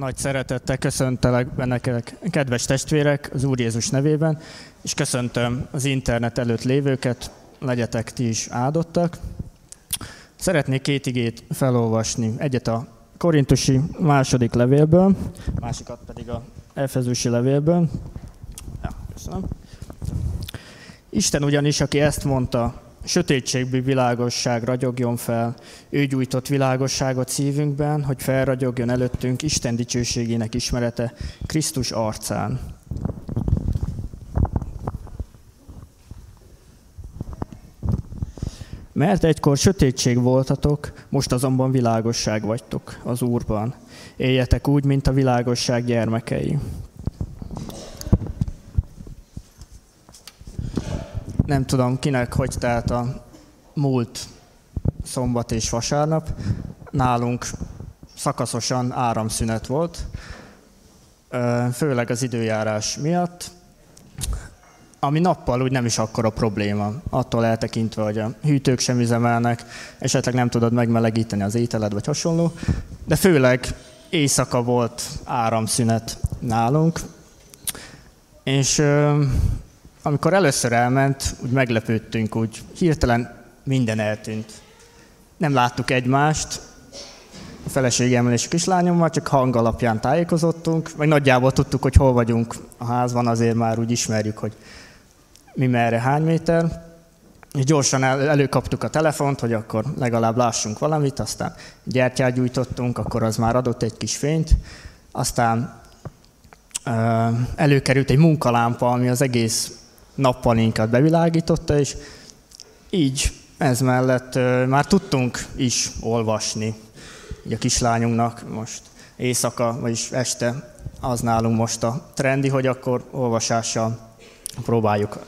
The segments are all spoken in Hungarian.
Nagy szeretettel köszöntelek bennekek, kedves testvérek, az Úr Jézus nevében, és köszöntöm az internet előtt lévőket, legyetek ti is áldottak. Szeretnék két igét felolvasni. Egyet a korintusi második levélből, másikat pedig a Efezusi levélből. Ja, köszönöm. Isten ugyanis, aki ezt mondta, sötétségből világosság ragyogjon fel, ő gyújtott világosságot szívünkben, hogy felragyogjon előttünk Isten dicsőségének ismerete Krisztus arcán. Mert egykor sötétség voltatok, most azonban világosság vagytok az Úrban. Éljetek úgy, mint a világosság gyermekei. Nem tudom kinek, hogy telt a múlt szombat és vasárnap. Nálunk szakaszosan áramszünet volt, főleg az időjárás miatt, ami nappal úgy nem is akkora probléma, attól eltekintve, hogy a hűtők sem üzemelnek, esetleg nem tudod megmelegíteni az ételed, vagy hasonló, de főleg éjszaka volt áramszünet nálunk, és amikor először elment, úgy meglepődtünk, úgy hirtelen minden eltűnt. Nem láttuk egymást, a feleségemmel és a kislányommal, csak hang alapján tájékozottunk, meg nagyjából tudtuk, hogy hol vagyunk a házban, azért már úgy ismerjük, hogy mi merre, hány méter. És gyorsan el, előkaptuk a telefont, hogy akkor legalább lássunk valamit, aztán gyertyát gyújtottunk, akkor az már adott egy kis fényt. Aztán előkerült egy munkalámpa, ami az egész nappalinkat bevilágította, és így ez mellett már tudtunk is olvasni. Így a kislányunknak most éjszaka, vagyis este az nálunk most a trendi, hogy akkor olvasással próbáljuk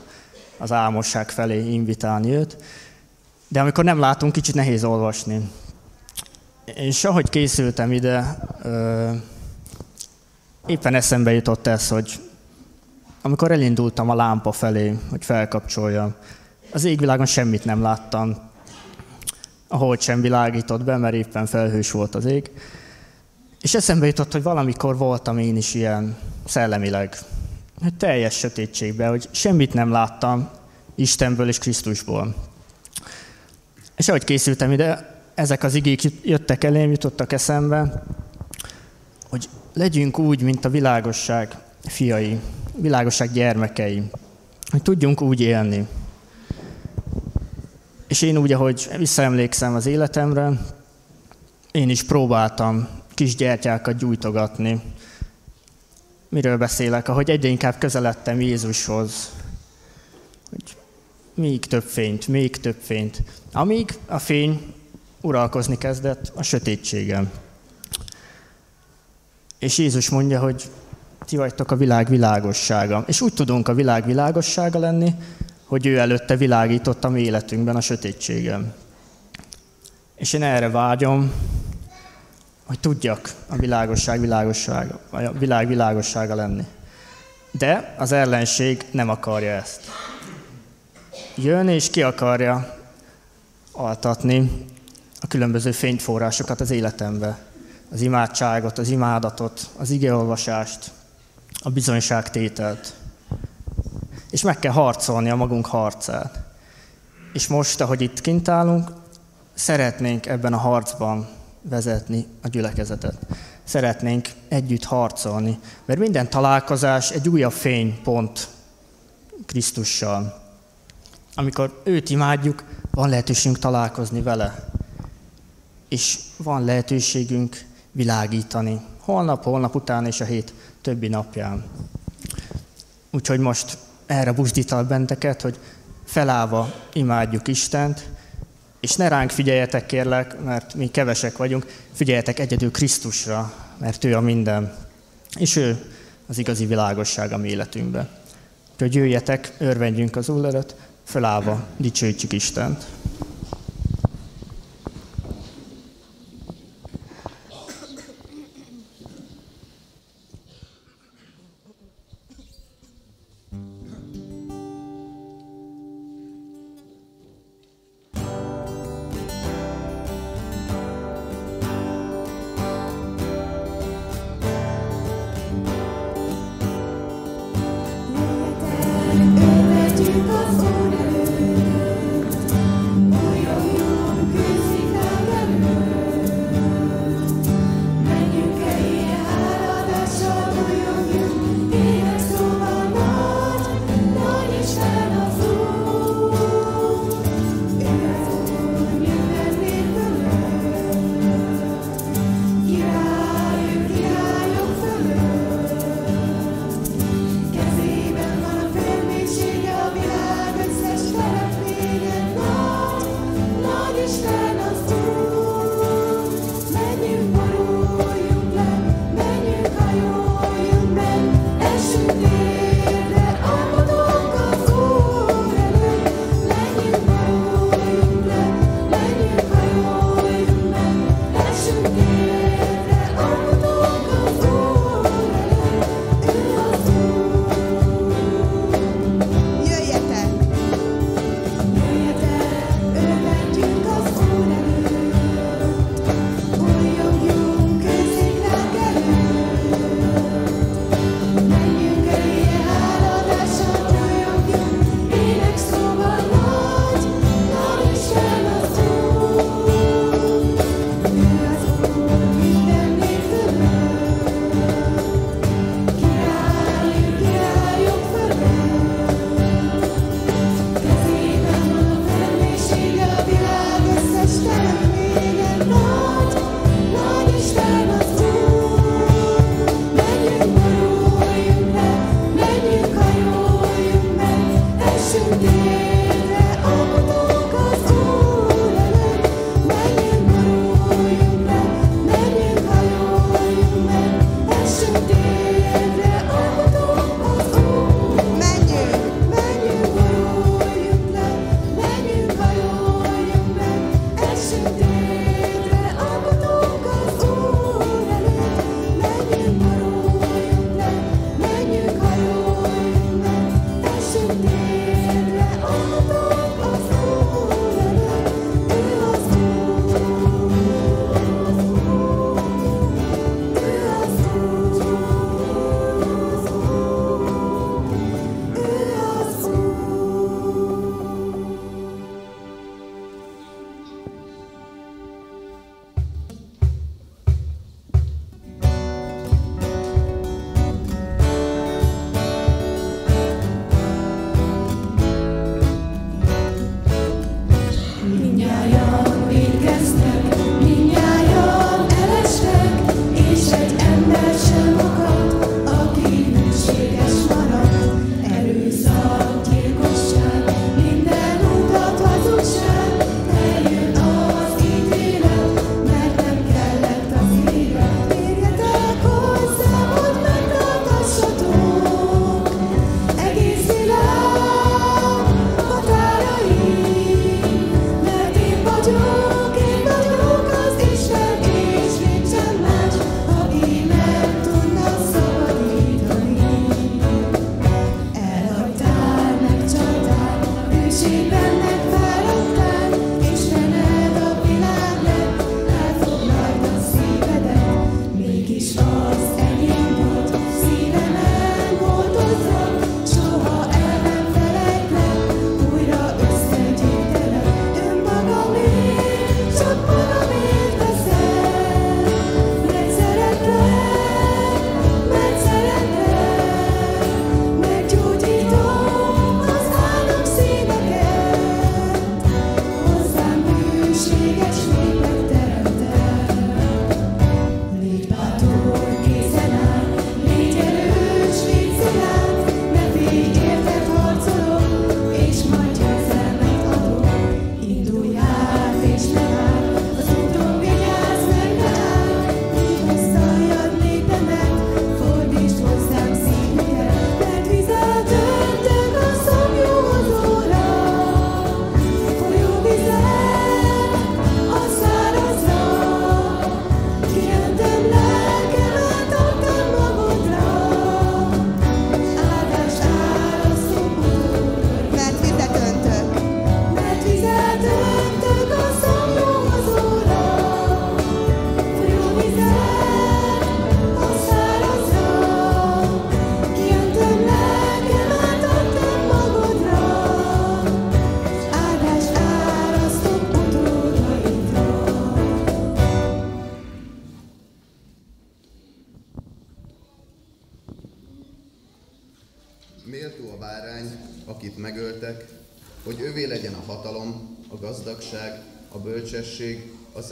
az álmosság felé invitálni őt. De amikor nem látunk, kicsit nehéz olvasni. És ahogy készültem ide, éppen eszembe jutott ez, hogy amikor elindultam a lámpa felé, hogy felkapcsolja, az égvilágon semmit nem láttam, ahogy sem világított be, mert éppen felhős volt az ég. És eszembe jutott, hogy valamikor voltam én is ilyen szellemileg, hogy teljes sötétségben, hogy semmit nem láttam Istenből és Krisztusból. És ahogy készültem ide, ezek az igék jöttek elém, jutottak eszembe, hogy legyünk úgy, mint a világosság fiai, világosság gyermekei, hogy tudjunk úgy élni. És én úgy, ahogy visszaemlékszem az életemre, én is próbáltam kis gyertyákat gyújtogatni. Miről beszélek? Ahogy egyre inkább közeledtem Jézushoz, hogy még több fényt, még több fényt, amíg a fény uralkozni kezdett a sötétségem. És Jézus mondja, hogy ti vagytok a világ világossága. És úgy tudunk a világ világossága lenni, hogy ő előtte világított a mi életünkben a sötétségem. És én erre vágyom, hogy tudjak a világosság világossága, a világ világossága lenni. De az ellenség nem akarja ezt. Jön és ki akarja altatni a különböző fényforrásokat az életembe. Az imádságot, az imádatot, az igeolvasást, a bizonyságtételt. És meg kell harcolni a magunk harcát. És most, ahogy itt kint állunk, szeretnénk ebben a harcban vezetni a gyülekezetet. Szeretnénk együtt harcolni, mert minden találkozás egy újabb fénypont Krisztussal. Amikor őt imádjuk, van lehetőségünk találkozni vele, és van lehetőségünk világítani. Holnap, holnap után és a hét többi napján. Úgyhogy most erre buzdítal benteket, hogy felállva imádjuk Istent, és ne ránk figyeljetek kérlek, mert mi kevesek vagyunk, figyeljetek egyedül Krisztusra, mert ő a minden. És ő az igazi világosság a mi életünkben. Úgyhogy jöjjetek, örvendjünk az Úr előtt, felállva dicsőítjük Istent.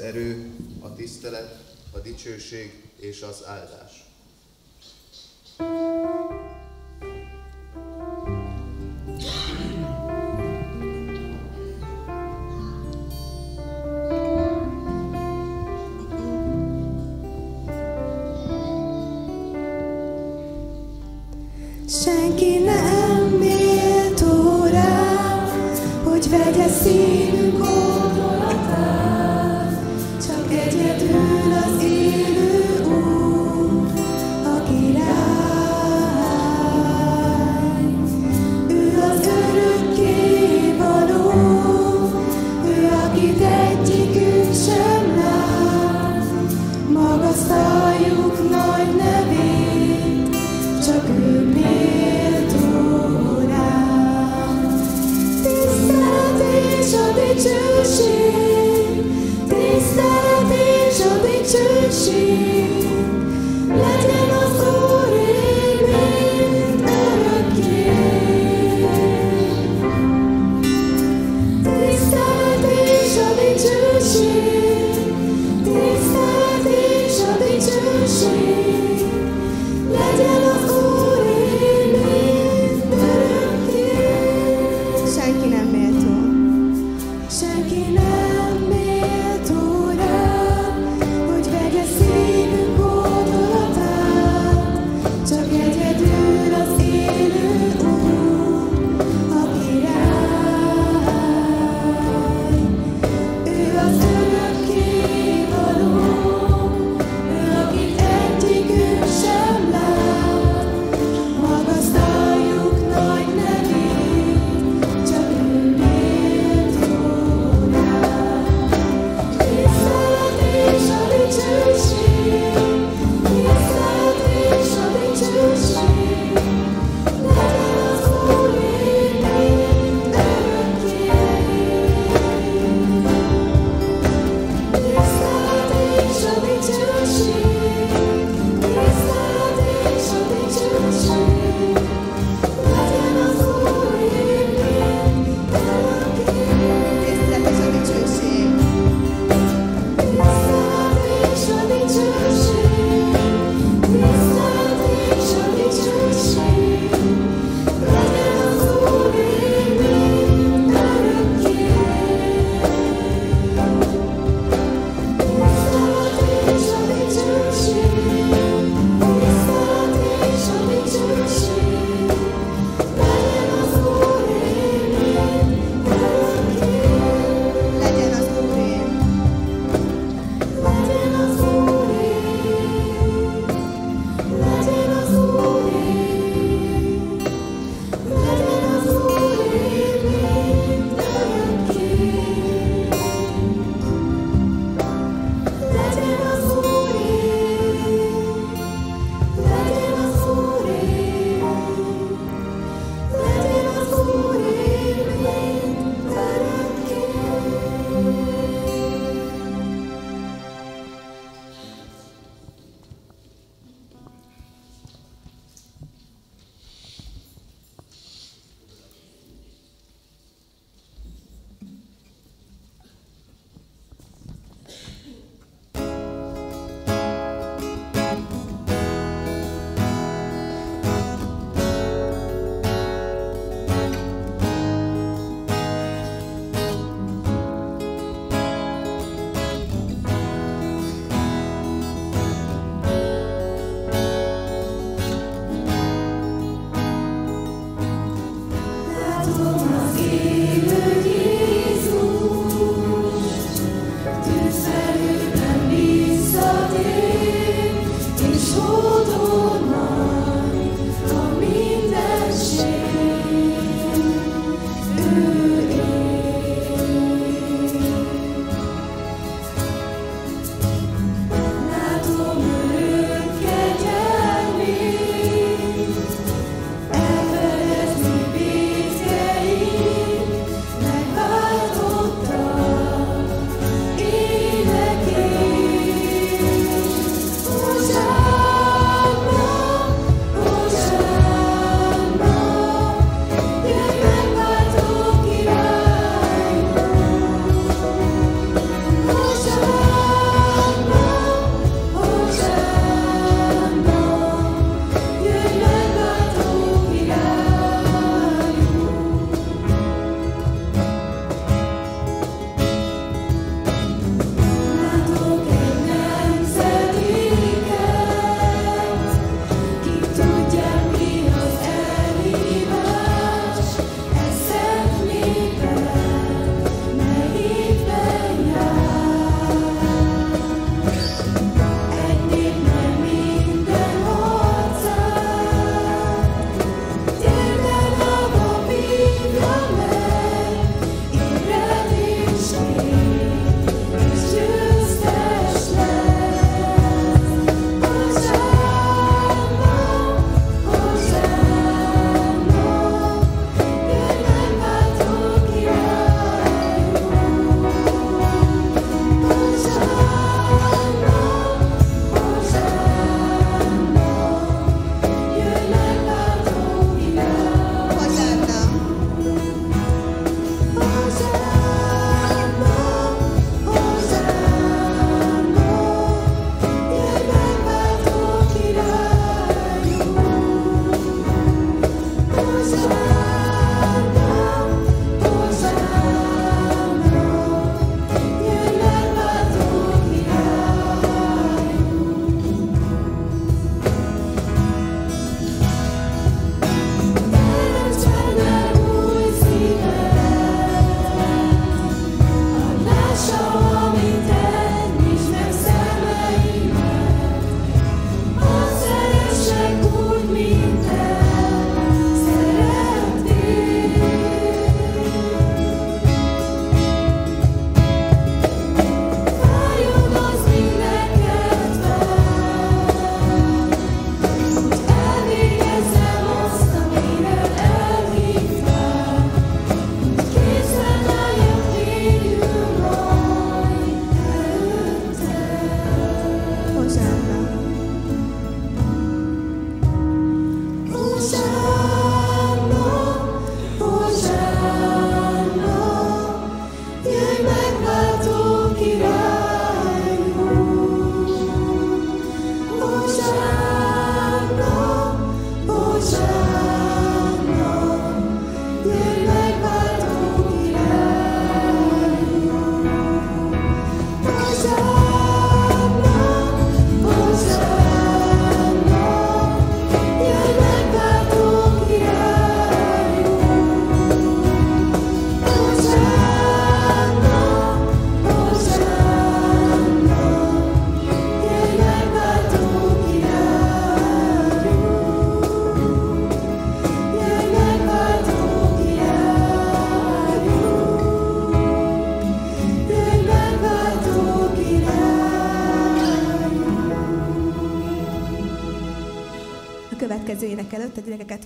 Erő, a tisztelet, a dicsőség és az áldás.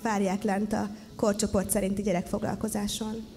Várják lent a korcsoport szerinti gyerekfoglalkozáson.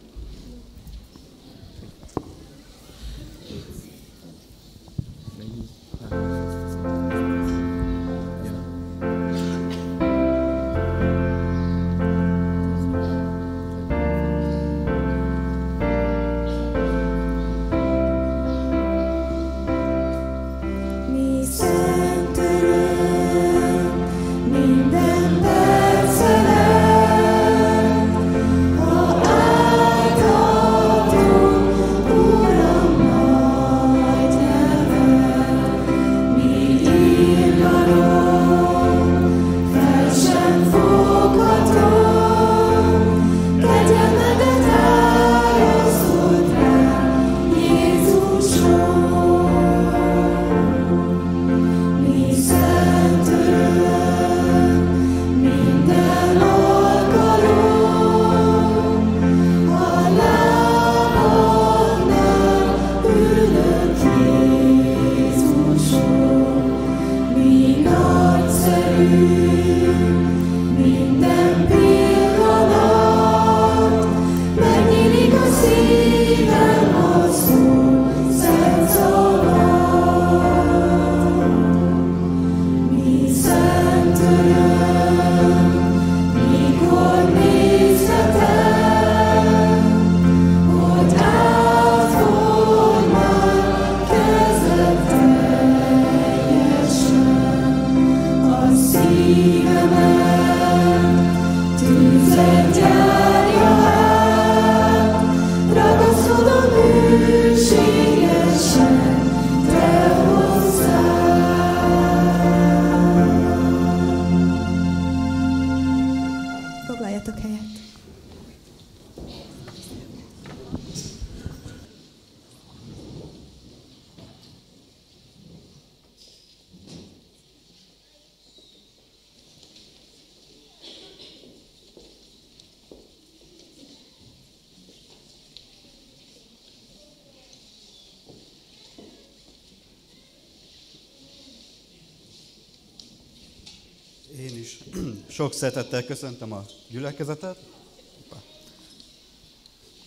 Sok szeretettel köszöntöm a gyülekezetet.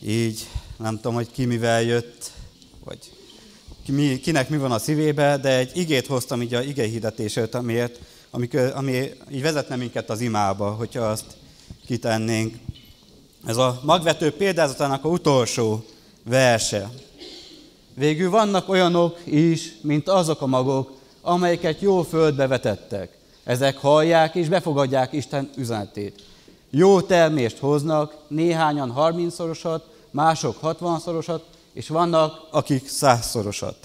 Így nem tudom, hogy ki mivel jött, vagy ki, kinek mi van a szívébe, de egy igét hoztam így a ige hirdetésért, amiért, ami, kö- ami így vezetne minket az imába, hogyha azt kitennénk. Ez a magvető példázatának a utolsó verse. Végül vannak olyanok is, mint azok a magok, amelyeket jó földbe vetettek. Ezek hallják és befogadják Isten üzenetét. Jó termést hoznak, néhányan 30-szorosat, mások 60-szorosat, és vannak, akik százszorosat.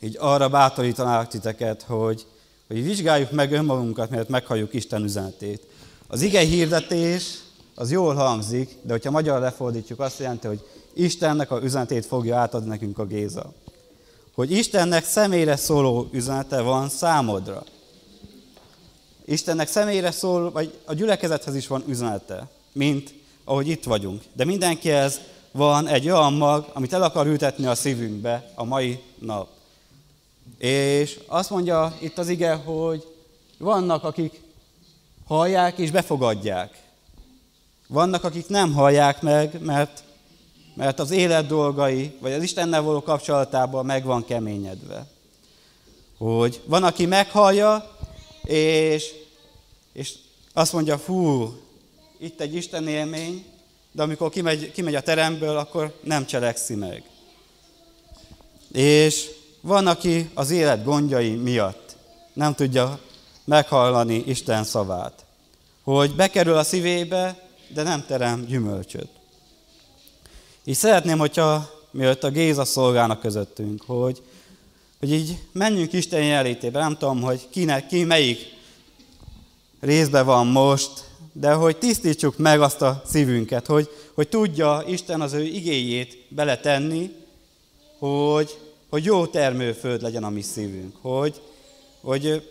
Így arra bátorítanák titeket, hogy, hogy vizsgáljuk meg önmagunkat, mert meghalljuk Isten üzenetét. Az ige hirdetés az jól hangzik, de hogyha magyar lefordítjuk, azt jelenti, hogy Istennek a üzenetét fogja átadni nekünk a Géza. Hogy Istennek személyre szóló üzenete van számodra. Istennek személyre szól, vagy a gyülekezethez is van üzenete, mint ahogy itt vagyunk. De mindenkihez van egy olyan mag, amit el akar ültetni a szívünkbe a mai nap. És azt mondja itt az ige, hogy vannak, akik hallják és befogadják. Vannak, akik nem hallják meg, mert, mert az élet dolgai, vagy az Istennel való kapcsolatában meg van keményedve. Hogy van, aki meghallja, és, és azt mondja, fú, itt egy Isten élmény, de amikor kimegy, kimegy a teremből, akkor nem cselekszi meg. És van, aki az élet gondjai miatt nem tudja meghallani Isten szavát. Hogy bekerül a szívébe, de nem terem gyümölcsöt. Így szeretném, hogyha mielőtt a Géza szolgálna közöttünk, hogy, hogy így menjünk Isten jelétébe. Nem tudom, hogy kinek, ki melyik részben van most, de hogy tisztítsuk meg azt a szívünket, hogy, hogy tudja Isten az ő igéjét beletenni, hogy, hogy jó termőföld legyen a mi szívünk. Hogy, hogy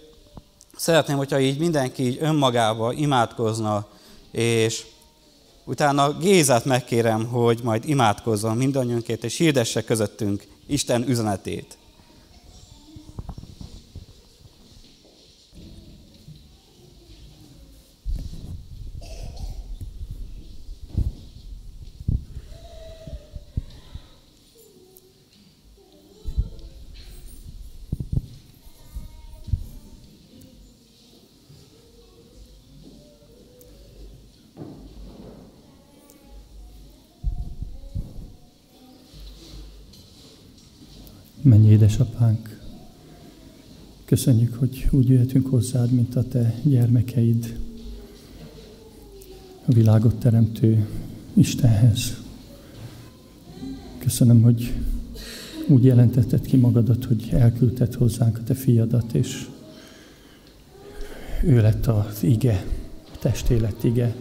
szeretném, hogyha így mindenki így önmagába imádkozna, és utána Gézát megkérem, hogy majd imádkozzon mindannyiunkért, és hirdesse közöttünk Isten üzenetét. Mennyi édesapánk, köszönjük, hogy úgy jöhetünk hozzád, mint a te gyermekeid, a világot teremtő Istenhez. Köszönöm, hogy úgy jelentetted ki magadat, hogy elküldted hozzánk a te fiadat, és ő lett az ige, a testélet ige.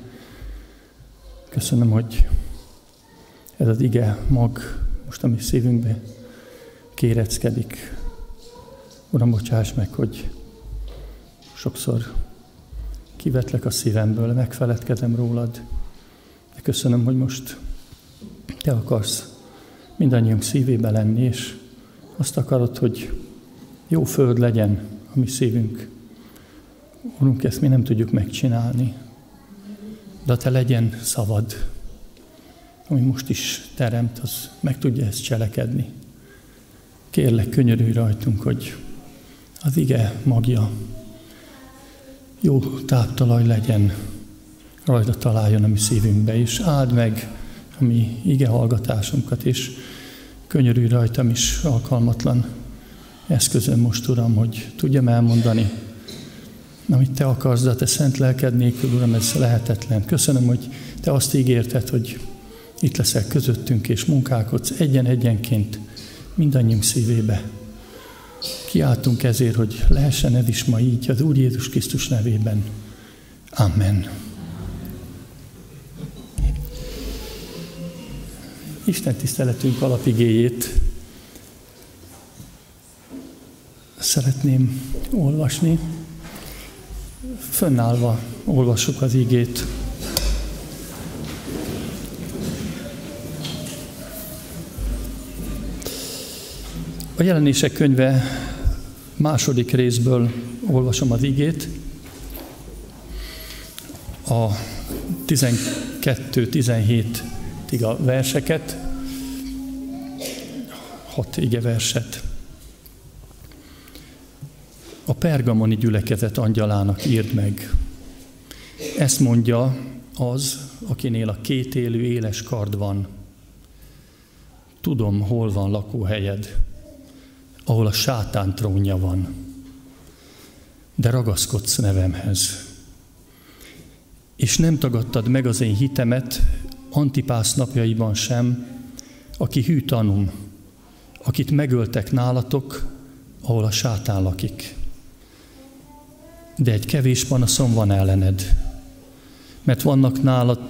Köszönöm, hogy ez az ige mag most a mi szívünkbe kéreckedik. Uram, bocsáss meg, hogy sokszor kivetlek a szívemből, megfeledkezem rólad. De köszönöm, hogy most te akarsz mindannyiunk szívébe lenni, és azt akarod, hogy jó föld legyen a mi szívünk. Urunk, ezt mi nem tudjuk megcsinálni, de te legyen szavad, ami most is teremt, az meg tudja ezt cselekedni. Kérlek, könyörülj rajtunk, hogy az ige magja jó táptalaj legyen, rajta találjon a mi szívünkbe, és áld meg a mi ige hallgatásunkat, és könyörülj rajtam is alkalmatlan eszközön most, Uram, hogy tudjam elmondani, amit Te akarsz, de Te szent lelked nélkül, Uram, ez lehetetlen. Köszönöm, hogy Te azt ígérted, hogy itt leszel közöttünk, és munkálkodsz egyen-egyenként mindannyiunk szívébe. Kiáltunk ezért, hogy lehessen ez is ma így, az Úr Jézus Krisztus nevében. Amen. Isten tiszteletünk alapigéjét szeretném olvasni. Fönnállva olvassuk az igét. A jelenések könyve második részből olvasom az igét. A 12-17 a verseket, hat ige verset. A pergamoni gyülekezet angyalának írd meg. Ezt mondja az, akinél a két élő éles kard van. Tudom, hol van lakóhelyed, ahol a sátán trónja van. De ragaszkodsz nevemhez. És nem tagadtad meg az én hitemet Antipász napjaiban sem, aki hű tanum, akit megöltek nálatok, ahol a sátán lakik. De egy kevés panaszom van ellened, mert vannak nálad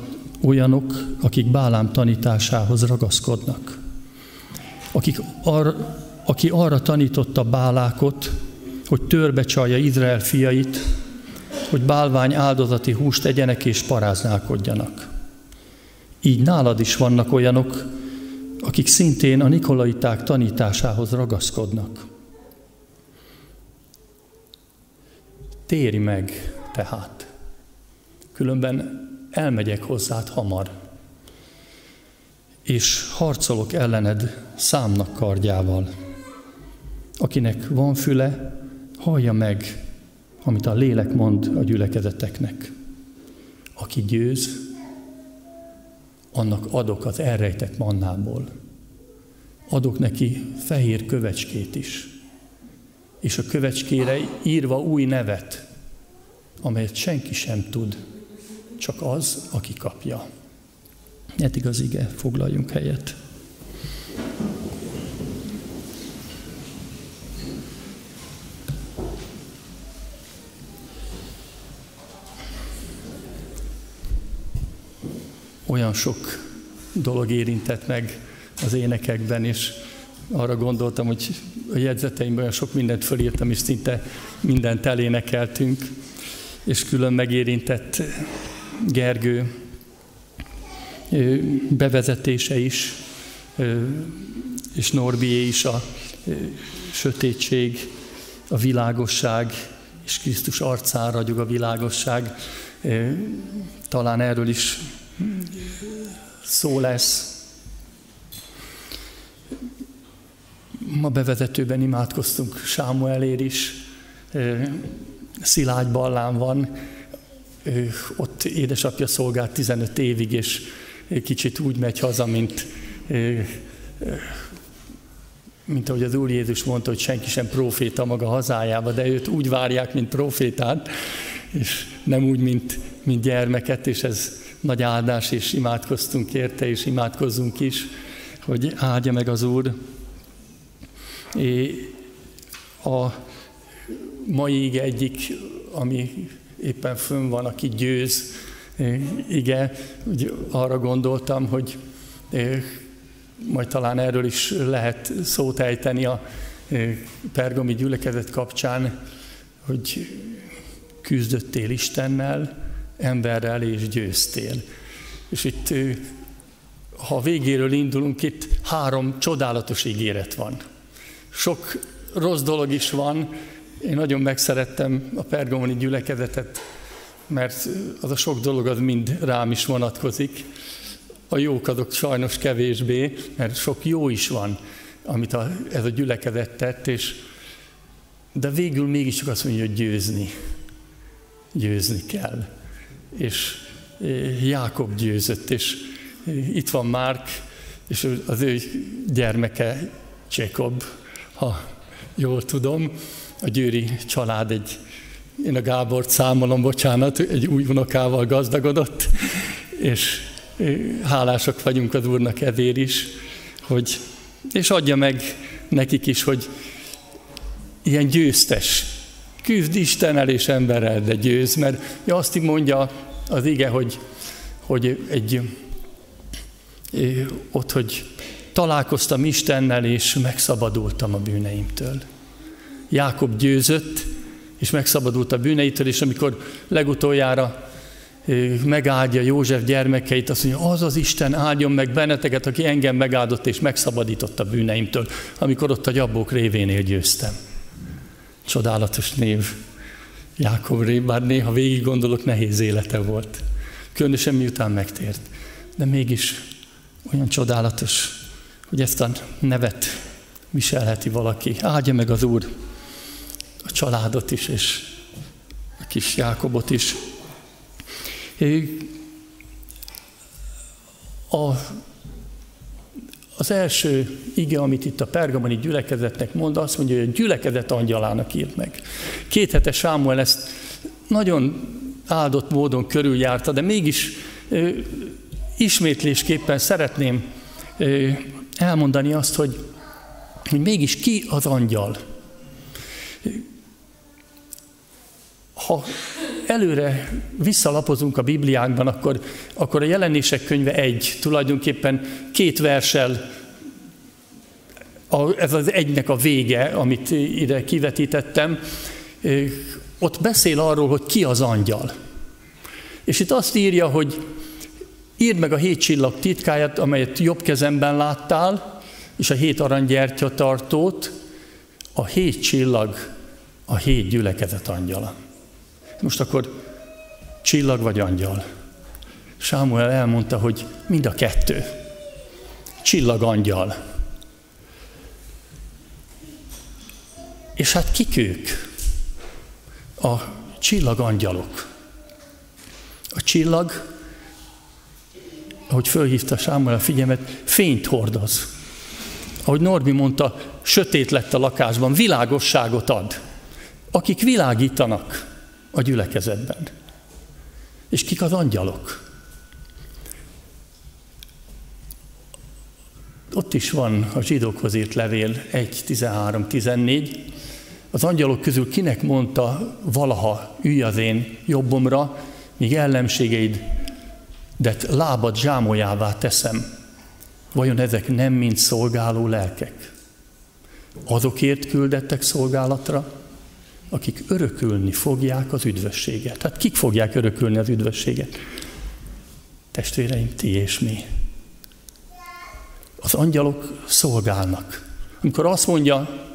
olyanok, akik Bálám tanításához ragaszkodnak. Akik ar, aki arra tanította Bálákot, hogy törbe csalja Izrael fiait, hogy bálvány áldozati húst egyenek és paráználkodjanak. Így nálad is vannak olyanok, akik szintén a nikolaiták tanításához ragaszkodnak. Térj meg tehát, különben elmegyek hozzád hamar, és harcolok ellened számnak kardjával. Akinek van füle, hallja meg, amit a lélek mond a gyülekezeteknek. Aki győz, annak adok az elrejtett mannából. Adok neki fehér kövecskét is. És a kövecskére írva új nevet, amelyet senki sem tud, csak az, aki kapja. Eddig az ige, foglaljunk helyet. Olyan sok dolog érintett meg az énekekben, és arra gondoltam, hogy a jegyzeteimben olyan sok mindent fölírtam, és szinte mindent elénekeltünk, és külön megérintett Gergő bevezetése is, és Norbié is a sötétség, a világosság, és Krisztus arcán ragyog a világosság. Talán erről is szó lesz. Ma bevezetőben imádkoztunk Sámuelér is, Szilágy Ballán van, ott édesapja szolgált 15 évig, és kicsit úgy megy haza, mint mint ahogy az Úr Jézus mondta, hogy senki sem proféta maga hazájába, de őt úgy várják, mint profétát, és nem úgy, mint, mint gyermeket, és ez nagy áldás, és imádkoztunk érte, és imádkozzunk is, hogy áldja meg az Úr. É, a mai ige egyik, ami éppen fönn van, aki győz, ige, úgy arra gondoltam, hogy majd talán erről is lehet szót ejteni a pergomi gyülekezet kapcsán, hogy küzdöttél Istennel, emberrel és győztél. És itt, ha a végéről indulunk, itt három csodálatos ígéret van. Sok rossz dolog is van. Én nagyon megszerettem a pergamoni gyülekezetet, mert az a sok dolog az mind rám is vonatkozik. A jók azok sajnos kevésbé, mert sok jó is van, amit a, ez a gyülekezet tett, és, de végül mégiscsak azt mondja, hogy győzni. Győzni kell. És eh, Jákob győzött, és eh, itt van Márk, és az ő gyermeke Jacob, ha jól tudom, a győri család egy, én a Gábort számolom, bocsánat, egy új unokával gazdagodott, és hálások vagyunk az Úrnak ezért is, hogy, és adja meg nekik is, hogy ilyen győztes, küzd Istennel és emberrel, de győz, mert azt mondja az ige, hogy, hogy egy, ott, hogy találkoztam Istennel, és megszabadultam a bűneimtől. Jákob győzött, és megszabadult a bűneitől, és amikor legutoljára megáldja József gyermekeit, azt mondja, az az Isten áldjon meg benneteket, aki engem megáldott és megszabadított a bűneimtől, amikor ott a gyabók révénél győztem. Csodálatos név. Jákob ré, bár néha végig gondolok, nehéz élete volt. Különösen miután megtért. De mégis olyan csodálatos, hogy ezt a nevet viselheti valaki. Áldja meg az Úr a családot is, és a kis Jákobot is. A, az első ige, amit itt a pergamoni gyülekezetnek mond, azt mondja, hogy a gyülekezet angyalának írt meg. Két hete Sámuel ezt nagyon áldott módon körüljárta, de mégis ö, ismétlésképpen szeretném ö, elmondani azt, hogy, hogy mégis ki az angyal. Ha előre visszalapozunk a Bibliánkban, akkor, akkor a jelenések könyve egy, tulajdonképpen két versel, a, ez az egynek a vége, amit ide kivetítettem, ott beszél arról, hogy ki az angyal. És itt azt írja, hogy írd meg a hét csillag titkáját, amelyet jobb kezemben láttál, és a hét aranygyertya tartót, a hét csillag, a hét gyülekezet angyala. Most akkor csillag vagy angyal? Sámuel elmondta, hogy mind a kettő. Csillag angyal. És hát kik ők? A csillag angyalok. A csillag, ahogy fölhívta Sámuel a figyelmet, fényt hordoz. Ahogy Norbi mondta, sötét lett a lakásban, világosságot ad. Akik világítanak, a gyülekezetben. És kik az angyalok? Ott is van a zsidókhoz írt levél 1, 13, 14. Az angyalok közül kinek mondta valaha, ülj az én jobbomra, míg ellenségeid, de lábad zsámolyává teszem. Vajon ezek nem mind szolgáló lelkek? Azokért küldettek szolgálatra, akik örökülni fogják az üdvösséget. Hát kik fogják örökülni az üdvösséget? Testvéreim, ti és mi. Az angyalok szolgálnak. Amikor azt mondja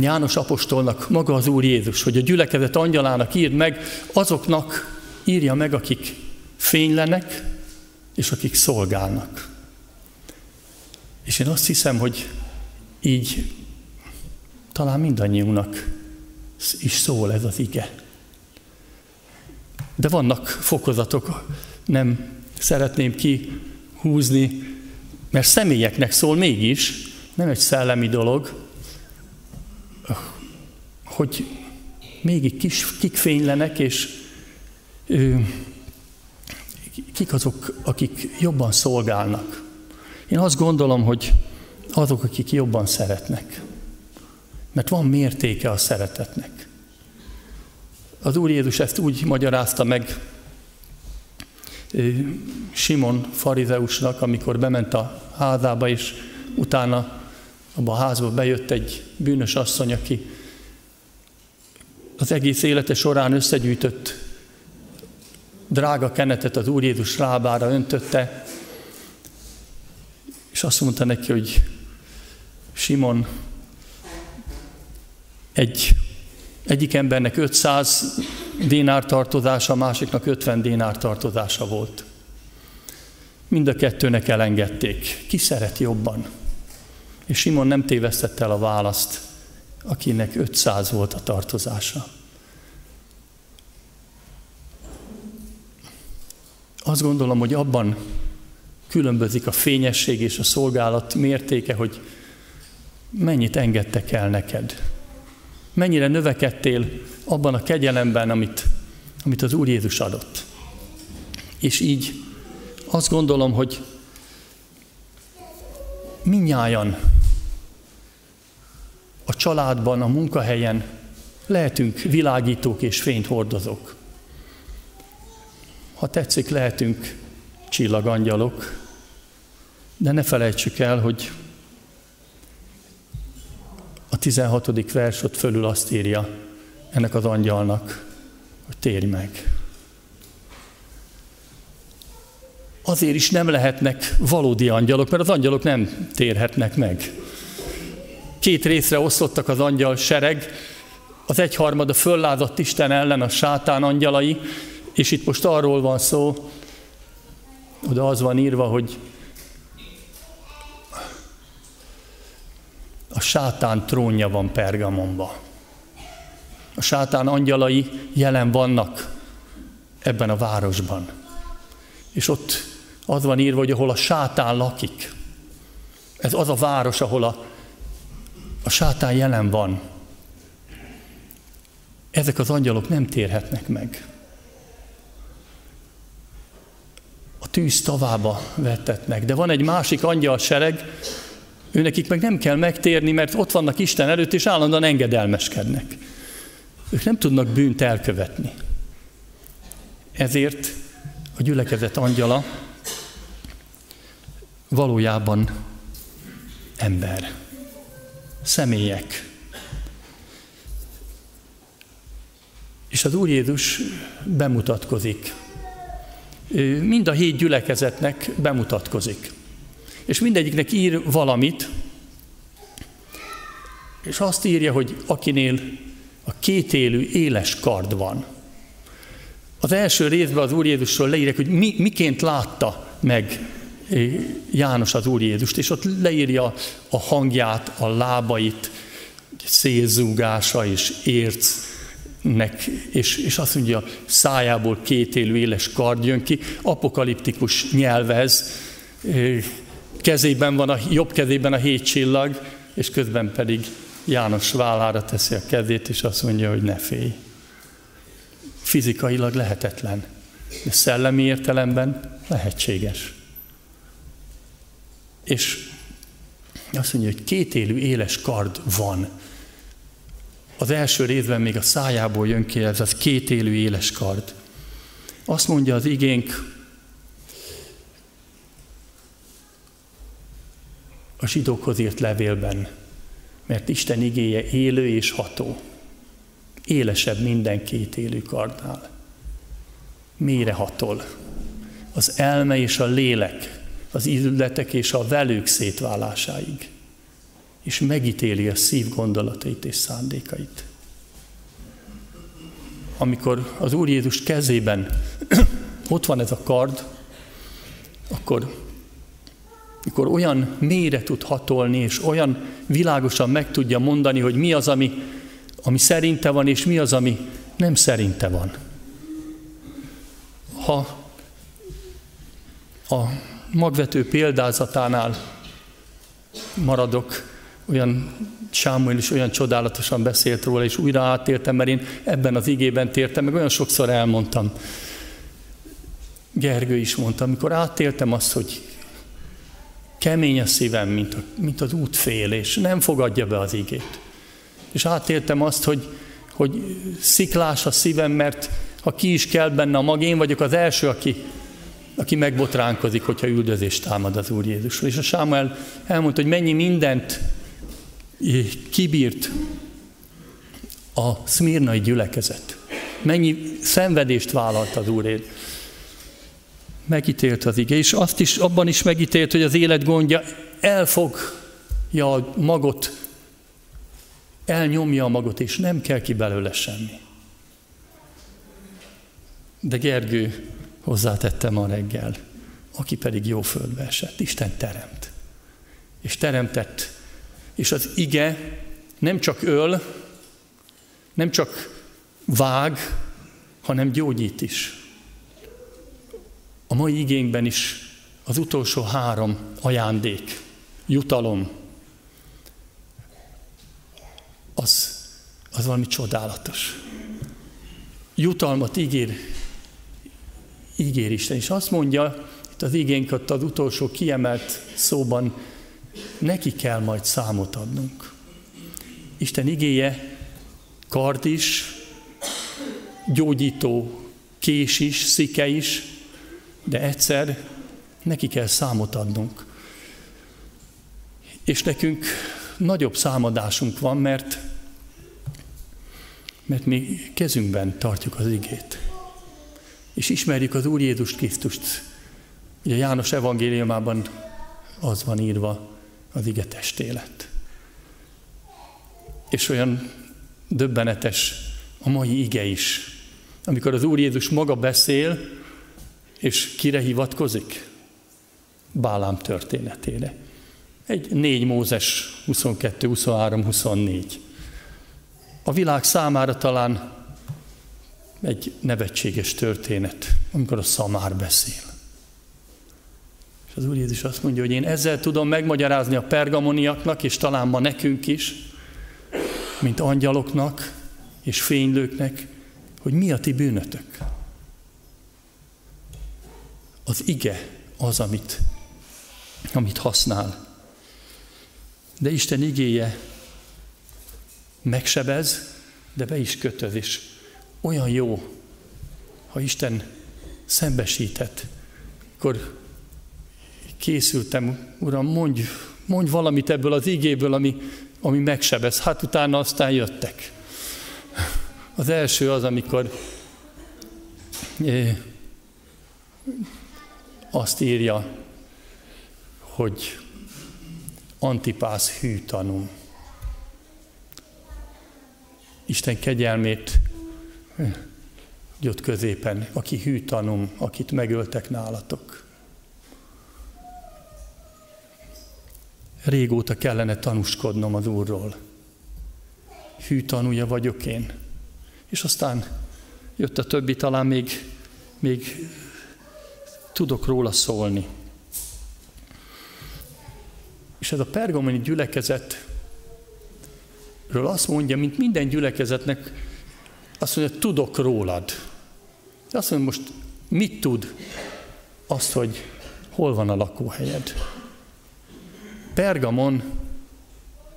János apostolnak maga az Úr Jézus, hogy a gyülekezet angyalának írd meg, azoknak írja meg, akik fénylenek, és akik szolgálnak. És én azt hiszem, hogy így talán mindannyiunknak is szól ez az ige. De vannak fokozatok, nem szeretném kihúzni, mert személyeknek szól mégis, nem egy szellemi dolog, hogy még kis, kik fénylenek, és ö, kik azok, akik jobban szolgálnak. Én azt gondolom, hogy azok, akik jobban szeretnek. Mert van mértéke a szeretetnek. Az Úr Jézus ezt úgy magyarázta meg Simon farizeusnak, amikor bement a házába, és utána abba a házba bejött egy bűnös asszony, aki az egész élete során összegyűjtött drága kenetet az Úr Jézus lábára öntötte, és azt mondta neki, hogy Simon, egy, egyik embernek 500 dénár tartozása, a másiknak 50 dénár tartozása volt. Mind a kettőnek elengedték. Ki szeret jobban? És Simon nem tévesztette el a választ, akinek 500 volt a tartozása. Azt gondolom, hogy abban különbözik a fényesség és a szolgálat mértéke, hogy mennyit engedtek el neked. Mennyire növekedtél abban a kegyelemben, amit, amit az Úr Jézus adott. És így azt gondolom, hogy minnyájan a családban, a munkahelyen lehetünk világítók és fényt hordozók. Ha tetszik, lehetünk csillagangyalok, de ne felejtsük el, hogy a 16. vers ott fölül azt írja ennek az angyalnak, hogy térj meg. Azért is nem lehetnek valódi angyalok, mert az angyalok nem térhetnek meg. Két részre osztottak az angyal sereg, az egyharmada föllázadt Isten ellen a sátán angyalai, és itt most arról van szó, oda az van írva, hogy a sátán trónja van Pergamonba. A sátán angyalai jelen vannak ebben a városban. És ott az van írva, hogy ahol a sátán lakik. Ez az a város, ahol a, a sátán jelen van. Ezek az angyalok nem térhetnek meg. A tűz tavába vettetnek. De van egy másik angyal sereg, Őnekik meg nem kell megtérni, mert ott vannak Isten előtt, és állandóan engedelmeskednek. Ők nem tudnak bűnt elkövetni. Ezért a gyülekezet angyala valójában ember, személyek. És az Úr Jézus bemutatkozik. Mind a hét gyülekezetnek bemutatkozik és mindegyiknek ír valamit, és azt írja, hogy akinél a kétélű éles kard van. Az első részben az Úr Jézusról leírják, hogy mi, miként látta meg eh, János az Úr Jézust, és ott leírja a hangját, a lábait, szélzúgása és ércnek, és, és azt mondja, szájából kétélű éles kard jön ki, apokaliptikus nyelvez, eh, kezében van a jobb kezében a hét csillag, és közben pedig János vállára teszi a kezét, és azt mondja, hogy ne félj. Fizikailag lehetetlen, de szellemi értelemben lehetséges. És azt mondja, hogy kétélű éles kard van. Az első részben még a szájából jön ki ez az kétélű éles kard. Azt mondja az igénk, a zsidókhoz írt levélben, mert Isten igéje élő és ható, élesebb minden két élő kardnál. Mére hatol? Az elme és a lélek, az ízületek és a velők szétválásáig, és megítéli a szív gondolatait és szándékait. Amikor az Úr Jézus kezében ott van ez a kard, akkor mikor olyan mélyre tud hatolni, és olyan világosan meg tudja mondani, hogy mi az, ami, ami szerinte van, és mi az, ami nem szerinte van. Ha a magvető példázatánál maradok, olyan Sámuel is olyan csodálatosan beszélt róla, és újra átéltem, mert én ebben az igében tértem, meg olyan sokszor elmondtam. Gergő is mondta, amikor átéltem azt, hogy kemény a szívem, mint, a, mint az útfél, és nem fogadja be az igét. És átéltem azt, hogy, hogy sziklás a szívem, mert ha ki is kell benne a mag, én vagyok az első, aki, aki megbotránkozik, hogyha üldözést támad az Úr Jézusról. És a Sámuel elmondta, hogy mennyi mindent kibírt a szmirnai gyülekezet. Mennyi szenvedést vállalt az Úrért. Megítélt az ige, és azt is, abban is megítélt, hogy az élet gondja elfogja a magot, elnyomja a magot, és nem kell ki belőle semmi. De Gergő hozzátette ma reggel, aki pedig jó földbe esett. Isten teremt. És teremtett. És az ige nem csak öl, nem csak vág, hanem gyógyít is. A mai igénkben is az utolsó három ajándék, jutalom, az, az valami csodálatos. Jutalmat ígér, ígér Isten, és azt mondja, itt az igénk az utolsó kiemelt szóban, neki kell majd számot adnunk. Isten igéje kard is, gyógyító kés is, szike is, de egyszer neki kell számot adnunk. És nekünk nagyobb számadásunk van, mert, mert mi kezünkben tartjuk az igét. És ismerjük az Úr Jézus Krisztust. Ugye János evangéliumában az van írva, az ige testélet. És olyan döbbenetes a mai ige is, amikor az Úr Jézus maga beszél, és kire hivatkozik? Bálám történetére. Egy 4 Mózes 22, 23, 24. A világ számára talán egy nevetséges történet, amikor a szamár beszél. És az Úr Jézus azt mondja, hogy én ezzel tudom megmagyarázni a pergamoniaknak, és talán ma nekünk is, mint angyaloknak és fénylőknek, hogy mi a ti bűnötök. Az ige az, amit, amit használ. De Isten igéje megsebez, de be is kötöz, és olyan jó, ha Isten szembesített, akkor készültem, Uram, mondj, mondj valamit ebből az igéből, ami, ami megsebez. Hát utána aztán jöttek. Az első az, amikor eh, azt írja, hogy Antipász hű tanum. Isten kegyelmét jött középen, aki hű tanum, akit megöltek nálatok. Régóta kellene tanúskodnom az Úrról. Hű tanúja vagyok én. És aztán jött a többi, talán még, még tudok róla szólni. És ez a pergamoni gyülekezetről azt mondja, mint minden gyülekezetnek, azt mondja, tudok rólad. De azt mondja, most mit tud? Azt, hogy hol van a lakóhelyed. Pergamon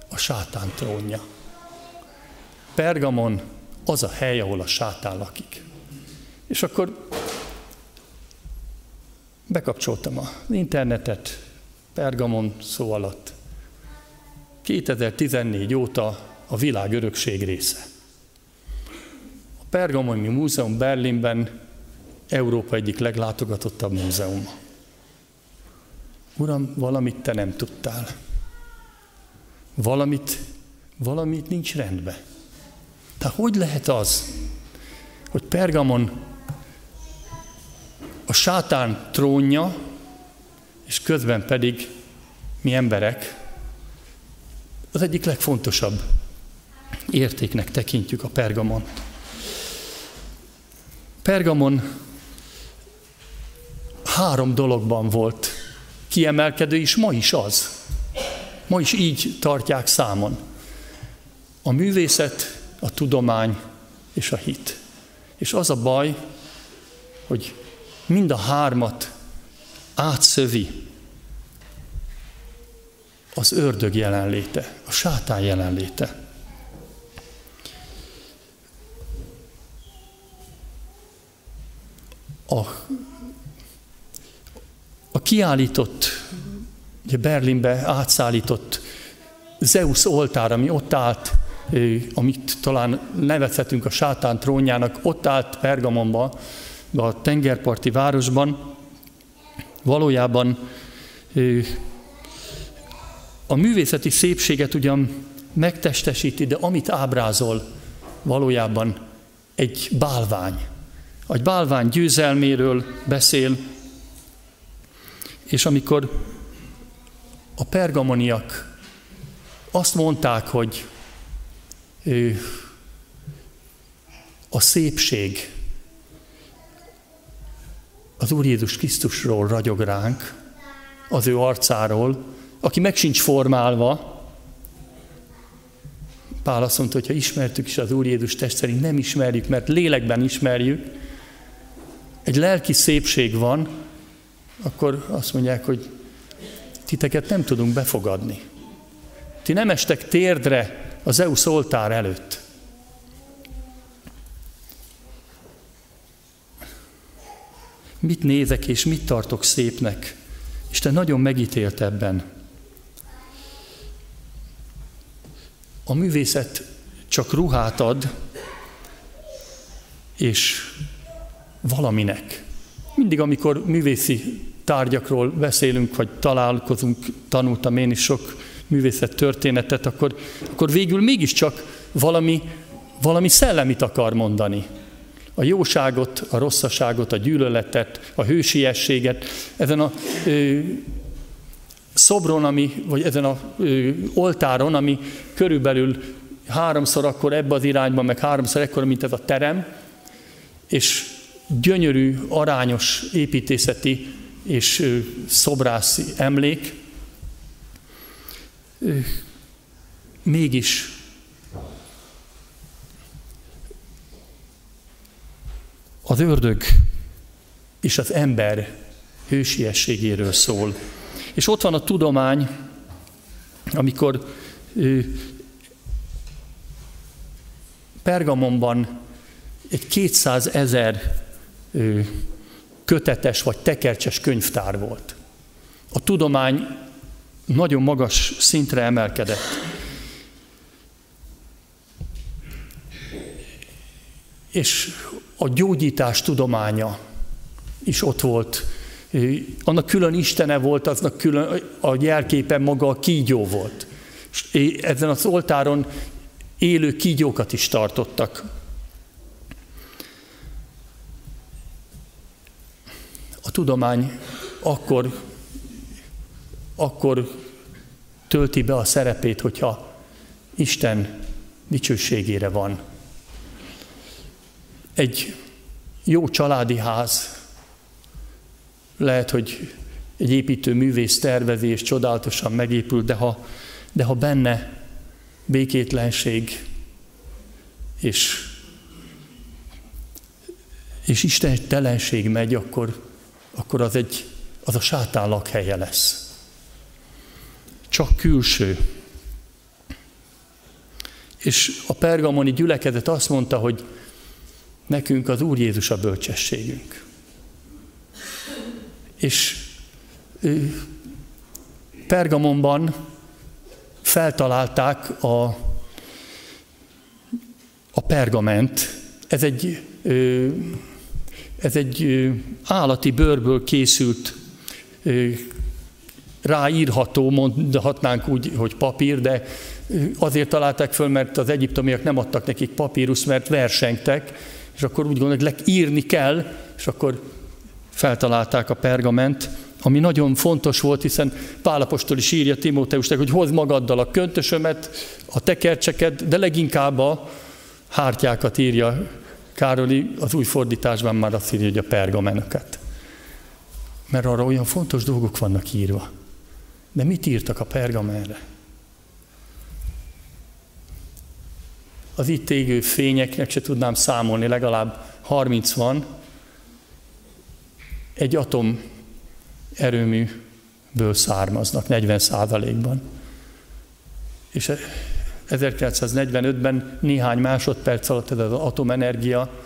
a sátán trónja. Pergamon az a hely, ahol a sátán lakik. És akkor bekapcsoltam az internetet, Pergamon szó alatt. 2014 óta a világ örökség része. A Pergamoni Múzeum Berlinben Európa egyik leglátogatottabb múzeuma. Uram, valamit te nem tudtál. Valamit, valamit nincs rendben. Tehát hogy lehet az, hogy Pergamon a sátán trónja, és közben pedig mi emberek az egyik legfontosabb értéknek tekintjük a Pergamon. Pergamon három dologban volt kiemelkedő, és ma is az. ma is így tartják számon. A művészet, a tudomány és a hit. És az a baj, hogy mind a hármat átszövi az ördög jelenléte, a sátán jelenléte. A, a kiállított, ugye Berlinbe átszállított Zeus oltár, ami ott állt, amit talán nevezhetünk a sátán trónjának, ott állt Pergamonban, a tengerparti városban, valójában a művészeti szépséget ugyan megtestesíti, de amit ábrázol, valójában egy bálvány. Egy bálvány győzelméről beszél, és amikor a pergamoniak azt mondták, hogy a szépség az Úr Jézus Krisztusról ragyog ránk, az ő arcáról, aki meg sincs formálva, Pál azt mondta, hogy ismertük is az Úr Jézus test szerint, nem ismerjük, mert lélekben ismerjük, egy lelki szépség van, akkor azt mondják, hogy titeket nem tudunk befogadni. Ti nem estek térdre az EU szoltár előtt. Mit nézek és mit tartok szépnek? Isten nagyon megítélt ebben. A művészet csak ruhát ad, és valaminek. Mindig, amikor művészi tárgyakról beszélünk, vagy találkozunk, tanultam én is sok művészet történetet, akkor, akkor végül mégiscsak valami, valami szellemit akar mondani. A jóságot, a rosszaságot, a gyűlöletet, a hősiességet. Ezen a ö, szobron, ami, vagy ezen a ö, oltáron, ami körülbelül háromszor akkor ebbe az irányba, meg háromszor ekkora, mint ez a terem, és gyönyörű, arányos építészeti és szobrászi emlék, mégis az ördög és az ember hősiességéről szól. És ott van a tudomány, amikor Pergamonban egy 200 ezer kötetes vagy tekercses könyvtár volt. A tudomány nagyon magas szintre emelkedett. És a gyógyítás tudománya is ott volt. Annak külön istene volt, aznak külön a jelképe maga a kígyó volt. És ezen az oltáron élő kígyókat is tartottak. A tudomány akkor akkor tölti be a szerepét, hogyha Isten dicsőségére van. Egy jó családi ház lehet, hogy egy építő művész tervezi csodálatosan megépül, de ha, de ha benne békétlenség és, és Isten telenség megy, akkor, akkor az, egy, az a sátán lakhelye lesz csak külső. És a pergamoni gyülekezet azt mondta, hogy nekünk az Úr Jézus a bölcsességünk. És Pergamonban feltalálták a, a pergament. Ez egy, ez egy állati bőrből készült ráírható, mondhatnánk úgy, hogy papír, de azért találták föl, mert az egyiptomiak nem adtak nekik papírus, mert versengtek, és akkor úgy gondolják, hogy írni kell, és akkor feltalálták a pergament, ami nagyon fontos volt, hiszen Pálapostól is írja Timóteusnak, hogy hozd magaddal a köntösömet, a tekercseket, de leginkább a hártyákat írja Károli, az új fordításban már azt írja, hogy a pergameneket. Mert arra olyan fontos dolgok vannak írva. De mit írtak a pergamenre? Az itt égő fényeknek se tudnám számolni, legalább 30 van, egy atom erőműből származnak 40 százalékban. És 1945-ben néhány másodperc alatt ez az atomenergia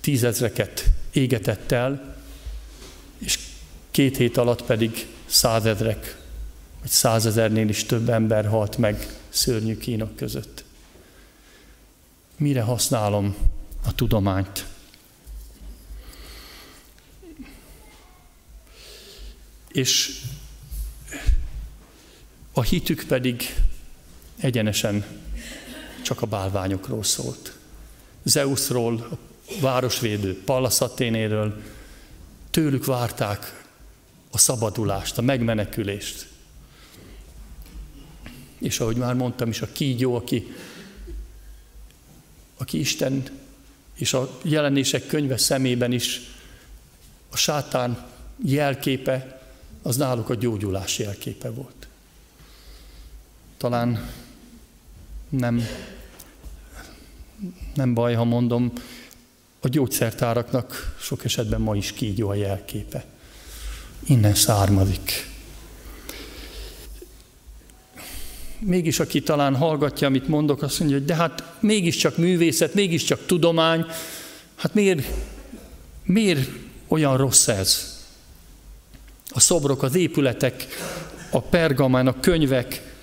tízezreket égetett el, és két hét alatt pedig százezrek, vagy százezernél is több ember halt meg szörnyű kínok között. Mire használom a tudományt? És a hitük pedig egyenesen csak a bálványokról szólt. Zeusról, a városvédő Pallas tőlük várták a szabadulást, a megmenekülést. És ahogy már mondtam is, a kígyó, aki, aki Isten és a jelenések könyve szemében is a sátán jelképe, az náluk a gyógyulás jelképe volt. Talán nem, nem baj, ha mondom, a gyógyszertáraknak sok esetben ma is kígyó a jelképe. Innen származik. Mégis aki talán hallgatja, amit mondok, azt mondja, hogy de hát mégiscsak művészet, mégiscsak tudomány, hát miért, miért olyan rossz ez? A szobrok, az épületek, a pergamán, a könyvek,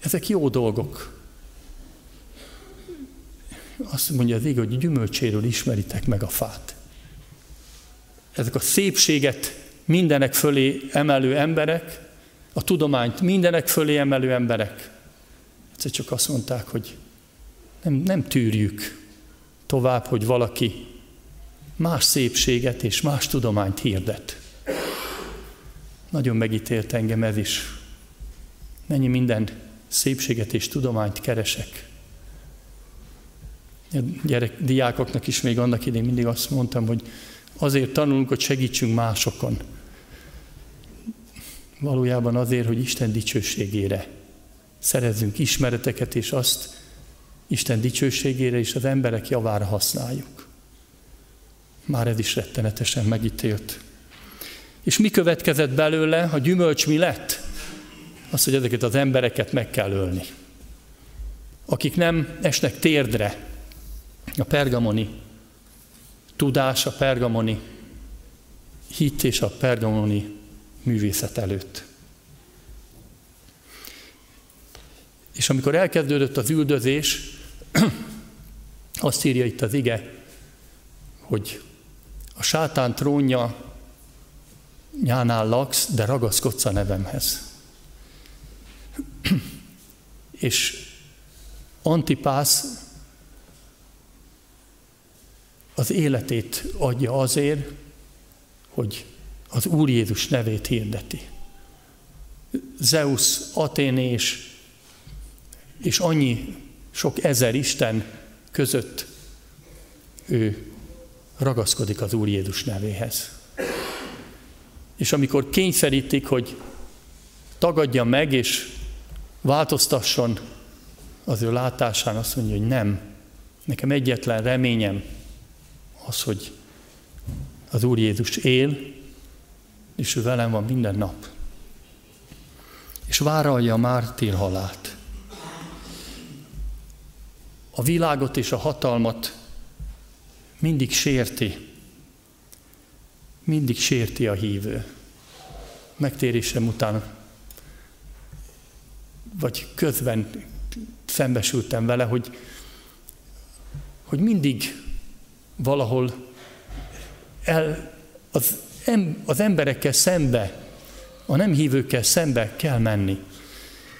ezek jó dolgok. Azt mondja az ég, hogy gyümölcséről ismeritek meg a fát. Ezek a szépséget mindenek fölé emelő emberek, a tudományt mindenek fölé emelő emberek, egyszer csak azt mondták, hogy nem, nem tűrjük tovább, hogy valaki más szépséget és más tudományt hirdet. Nagyon megítélt engem ez is. Mennyi minden szépséget és tudományt keresek. A gyerek, diákoknak is még annak idén mindig azt mondtam, hogy azért tanulunk, hogy segítsünk másokon. Valójában azért, hogy Isten dicsőségére szerezzünk ismereteket, és azt Isten dicsőségére és az emberek javára használjuk. Már ez is rettenetesen megítélt. És mi következett belőle, a gyümölcs mi lett? Az, hogy ezeket az embereket meg kell ölni. Akik nem esnek térdre, a pergamoni tudás, a pergamoni hit és a pergamoni művészet előtt. És amikor elkezdődött az üldözés, azt írja itt az ige, hogy a sátán trónja nyánál laksz, de ragaszkodsz a nevemhez. És Antipász az életét adja azért, hogy az Úr Jézus nevét hirdeti. Zeus, Aténés és annyi sok ezer Isten között ő ragaszkodik az Úr Jézus nevéhez. És amikor kényszerítik, hogy tagadja meg és változtasson az ő látásán, azt mondja, hogy nem. Nekem egyetlen reményem az, hogy az Úr Jézus él, és ő velem van minden nap. És váralja a mártír halált. A világot és a hatalmat mindig sérti. Mindig sérti a hívő. Megtérésem után, vagy közben szembesültem vele, hogy, hogy mindig valahol el, az, em, az emberekkel szembe, a nem hívőkkel szembe kell menni.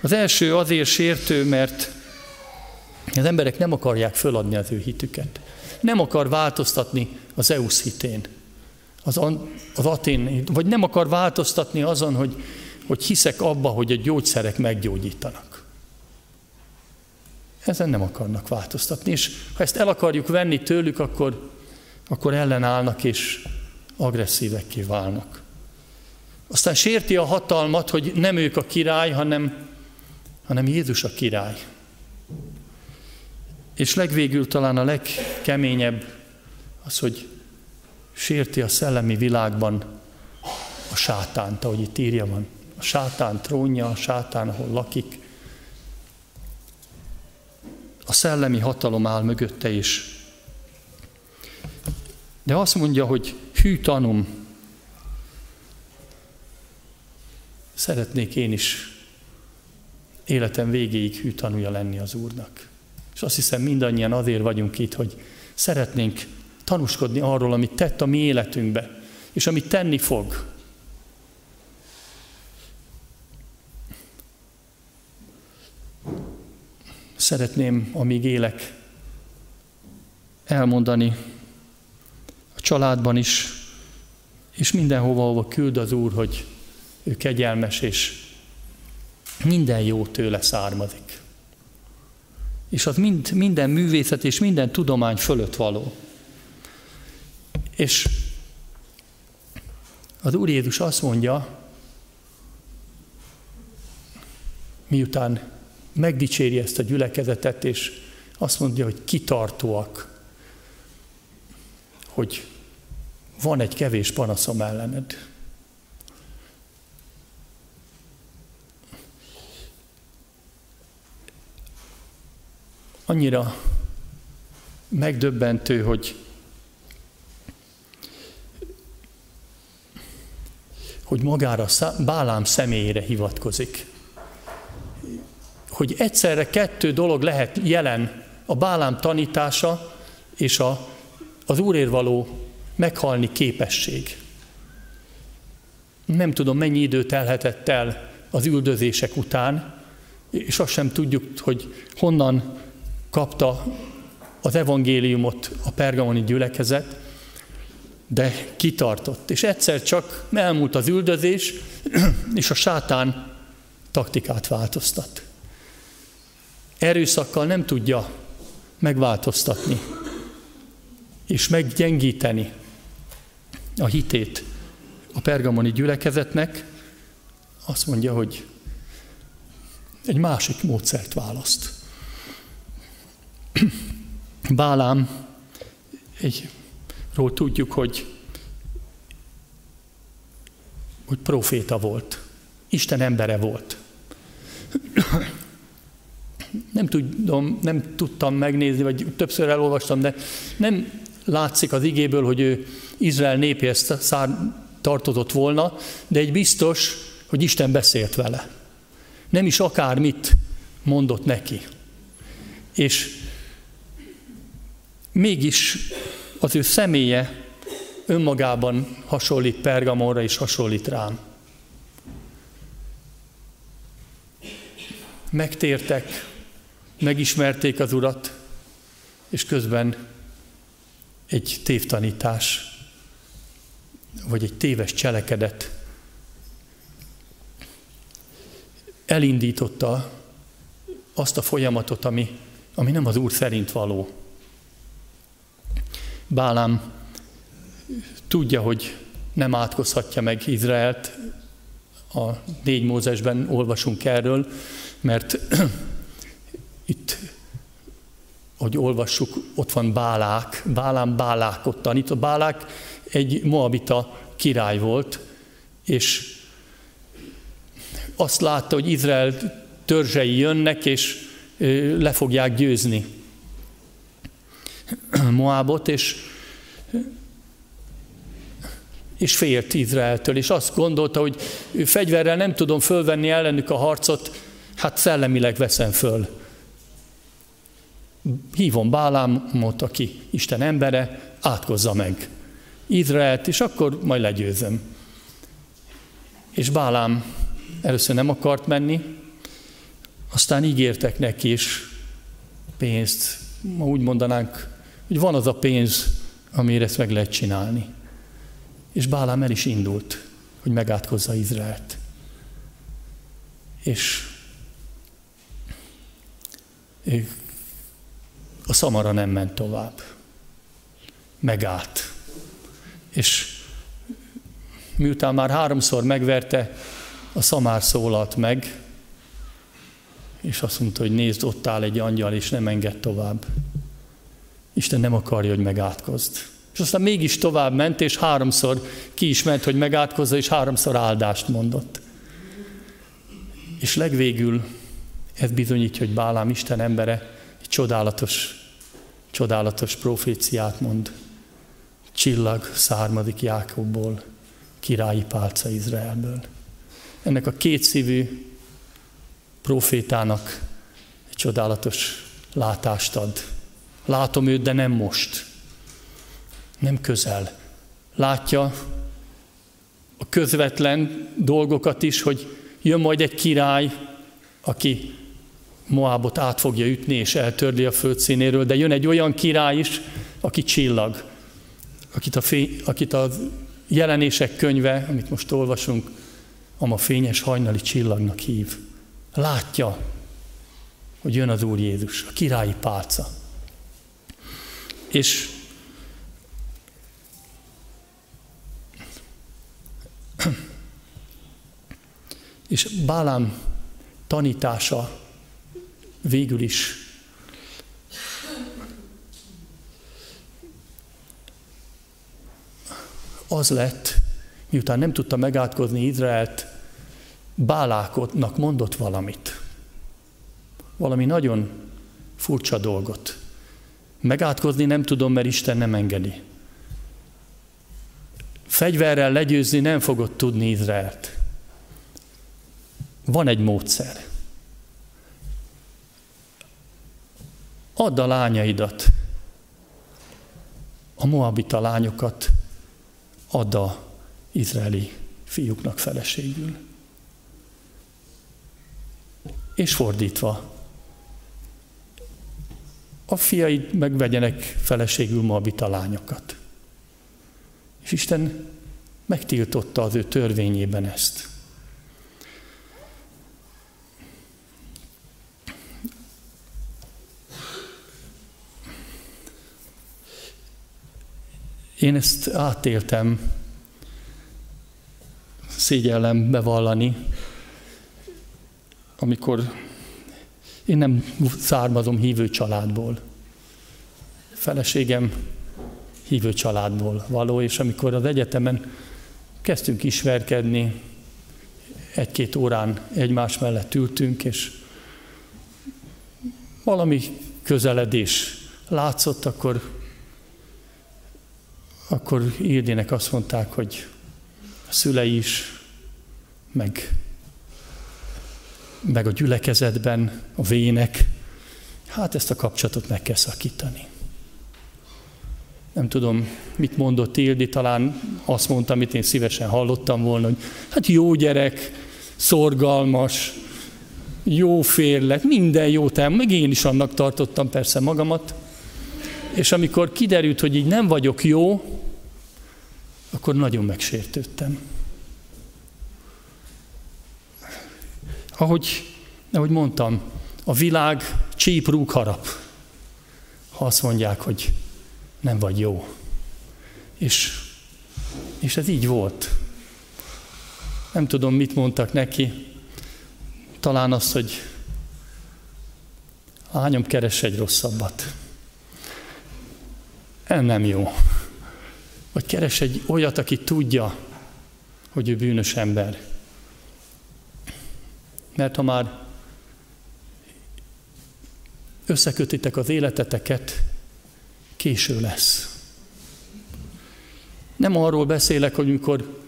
Az első azért sértő, mert az emberek nem akarják föladni az ő hitüket. Nem akar változtatni az EUS hitén, az, az Atén, vagy nem akar változtatni azon, hogy, hogy hiszek abba, hogy a gyógyszerek meggyógyítanak. Ezen nem akarnak változtatni, és ha ezt el akarjuk venni tőlük, akkor, akkor ellenállnak és agresszívekké válnak. Aztán sérti a hatalmat, hogy nem ők a király, hanem, hanem Jézus a király. És legvégül talán a legkeményebb az, hogy sérti a szellemi világban a sátánt, ahogy itt írja van. A sátán trónja, a sátán, ahol lakik. A szellemi hatalom áll mögötte is. De azt mondja, hogy hű tanum, szeretnék én is életem végéig hű tanúja lenni az Úrnak. És azt hiszem mindannyian azért vagyunk itt, hogy szeretnénk tanúskodni arról, amit tett a mi életünkbe, és amit tenni fog. Szeretném, amíg élek, elmondani a családban is, és mindenhova, ahova küld az Úr, hogy ő kegyelmes, és minden jó tőle származik. És az mind, minden művészet és minden tudomány fölött való. És az Úr Jézus azt mondja, miután megdicséri ezt a gyülekezetet, és azt mondja, hogy kitartóak, hogy van egy kevés panaszom ellened. Annyira megdöbbentő, hogy hogy magára Bálám személyére hivatkozik. Hogy egyszerre kettő dolog lehet jelen, a Bálám tanítása és a, az Úrér való meghalni képesség. Nem tudom, mennyi idő telhetett el az üldözések után, és azt sem tudjuk, hogy honnan kapta az evangéliumot a pergamoni gyülekezet, de kitartott. És egyszer csak elmúlt az üldözés, és a sátán taktikát változtat. Erőszakkal nem tudja megváltoztatni, és meggyengíteni a hitét a pergamoni gyülekezetnek, azt mondja, hogy egy másik módszert választ. Bálám egy ról tudjuk, hogy, hogy proféta volt. Isten embere volt. Nem tudom, nem tudtam megnézni, vagy többször elolvastam, de nem látszik az igéből, hogy ő Izrael népéhez tartozott volna, de egy biztos, hogy Isten beszélt vele. Nem is akármit mondott neki. És mégis az ő személye önmagában hasonlít Pergamonra és hasonlít rám. Megtértek, megismerték az Urat, és közben egy tévtanítás, vagy egy téves cselekedet elindította azt a folyamatot, ami, ami nem az Úr szerint való. Bálám tudja, hogy nem átkozhatja meg Izraelt, a négy Mózesben olvasunk erről, mert itt, hogy olvassuk, ott van Bálák, Bálám Bálákot tanít. A Bálák egy moabita király volt, és azt látta, hogy Izrael törzsei jönnek, és le fogják győzni. Moabot, és, és félt Izraeltől, és azt gondolta, hogy fegyverrel nem tudom fölvenni ellenük a harcot, hát szellemileg veszem föl. Hívom Bálámot, aki Isten embere, átkozza meg Izraelt, és akkor majd legyőzöm. És Bálám először nem akart menni, aztán ígértek neki is pénzt, ma úgy mondanánk, hogy van az a pénz, amire ezt meg lehet csinálni. És Bálám el is indult, hogy megátkozza Izraelt. És a szamara nem ment tovább. Megállt. És miután már háromszor megverte, a szamár szólalt meg, és azt mondta, hogy nézd, ott áll egy angyal, és nem enged tovább. Isten nem akarja, hogy megátkozd. És aztán mégis tovább ment, és háromszor ki is ment, hogy megátkozza, és háromszor áldást mondott. És legvégül ez bizonyítja, hogy Bálám Isten embere egy csodálatos, csodálatos proféciát mond. Csillag származik Jákobból, királyi pálca Izraelből. Ennek a kétszívű profétának egy csodálatos látást ad. Látom őt, de nem most. Nem közel. Látja a közvetlen dolgokat is, hogy jön majd egy király, aki Moábot át fogja ütni és eltörli a földszínéről, de jön egy olyan király is, aki csillag, akit a, fény, akit a jelenések könyve, amit most olvasunk, a fényes hajnali csillagnak hív. Látja, hogy jön az Úr Jézus, a királyi pálca. És és Bálám tanítása végül is az lett, miután nem tudta megátkozni Izraelt, Bálákotnak mondott valamit. Valami nagyon furcsa dolgot. Megátkozni nem tudom, mert Isten nem engedi. Fegyverrel legyőzni nem fogod tudni Izraelt. Van egy módszer. Add a lányaidat, a moabita lányokat add a izraeli fiúknak feleségül. És fordítva, a fiaid megvegyenek feleségül moabita lányokat. És Isten megtiltotta az ő törvényében ezt. Én ezt átéltem, szégyellem bevallani, amikor én nem származom hívő családból. Feleségem hívő családból való, és amikor az egyetemen kezdtünk ismerkedni, egy-két órán egymás mellett ültünk, és valami közeledés látszott, akkor akkor Ildének azt mondták, hogy a szülei is, meg, meg a gyülekezetben, a vének, hát ezt a kapcsolatot meg kell szakítani. Nem tudom, mit mondott Ildi, talán azt mondta, amit én szívesen hallottam volna, hogy hát jó gyerek, szorgalmas, jó férlek, minden jó tám, meg én is annak tartottam persze magamat. És amikor kiderült, hogy így nem vagyok jó, akkor nagyon megsértődtem. Ahogy, ahogy mondtam, a világ csíp rúg harap, ha azt mondják, hogy nem vagy jó. És, és ez így volt. Nem tudom, mit mondtak neki. Talán azt, hogy lányom, keres egy rosszabbat. Ez nem jó. Vagy keres egy olyat, aki tudja, hogy ő bűnös ember. Mert ha már összekötitek az életeteket, késő lesz. Nem arról beszélek, hogy amikor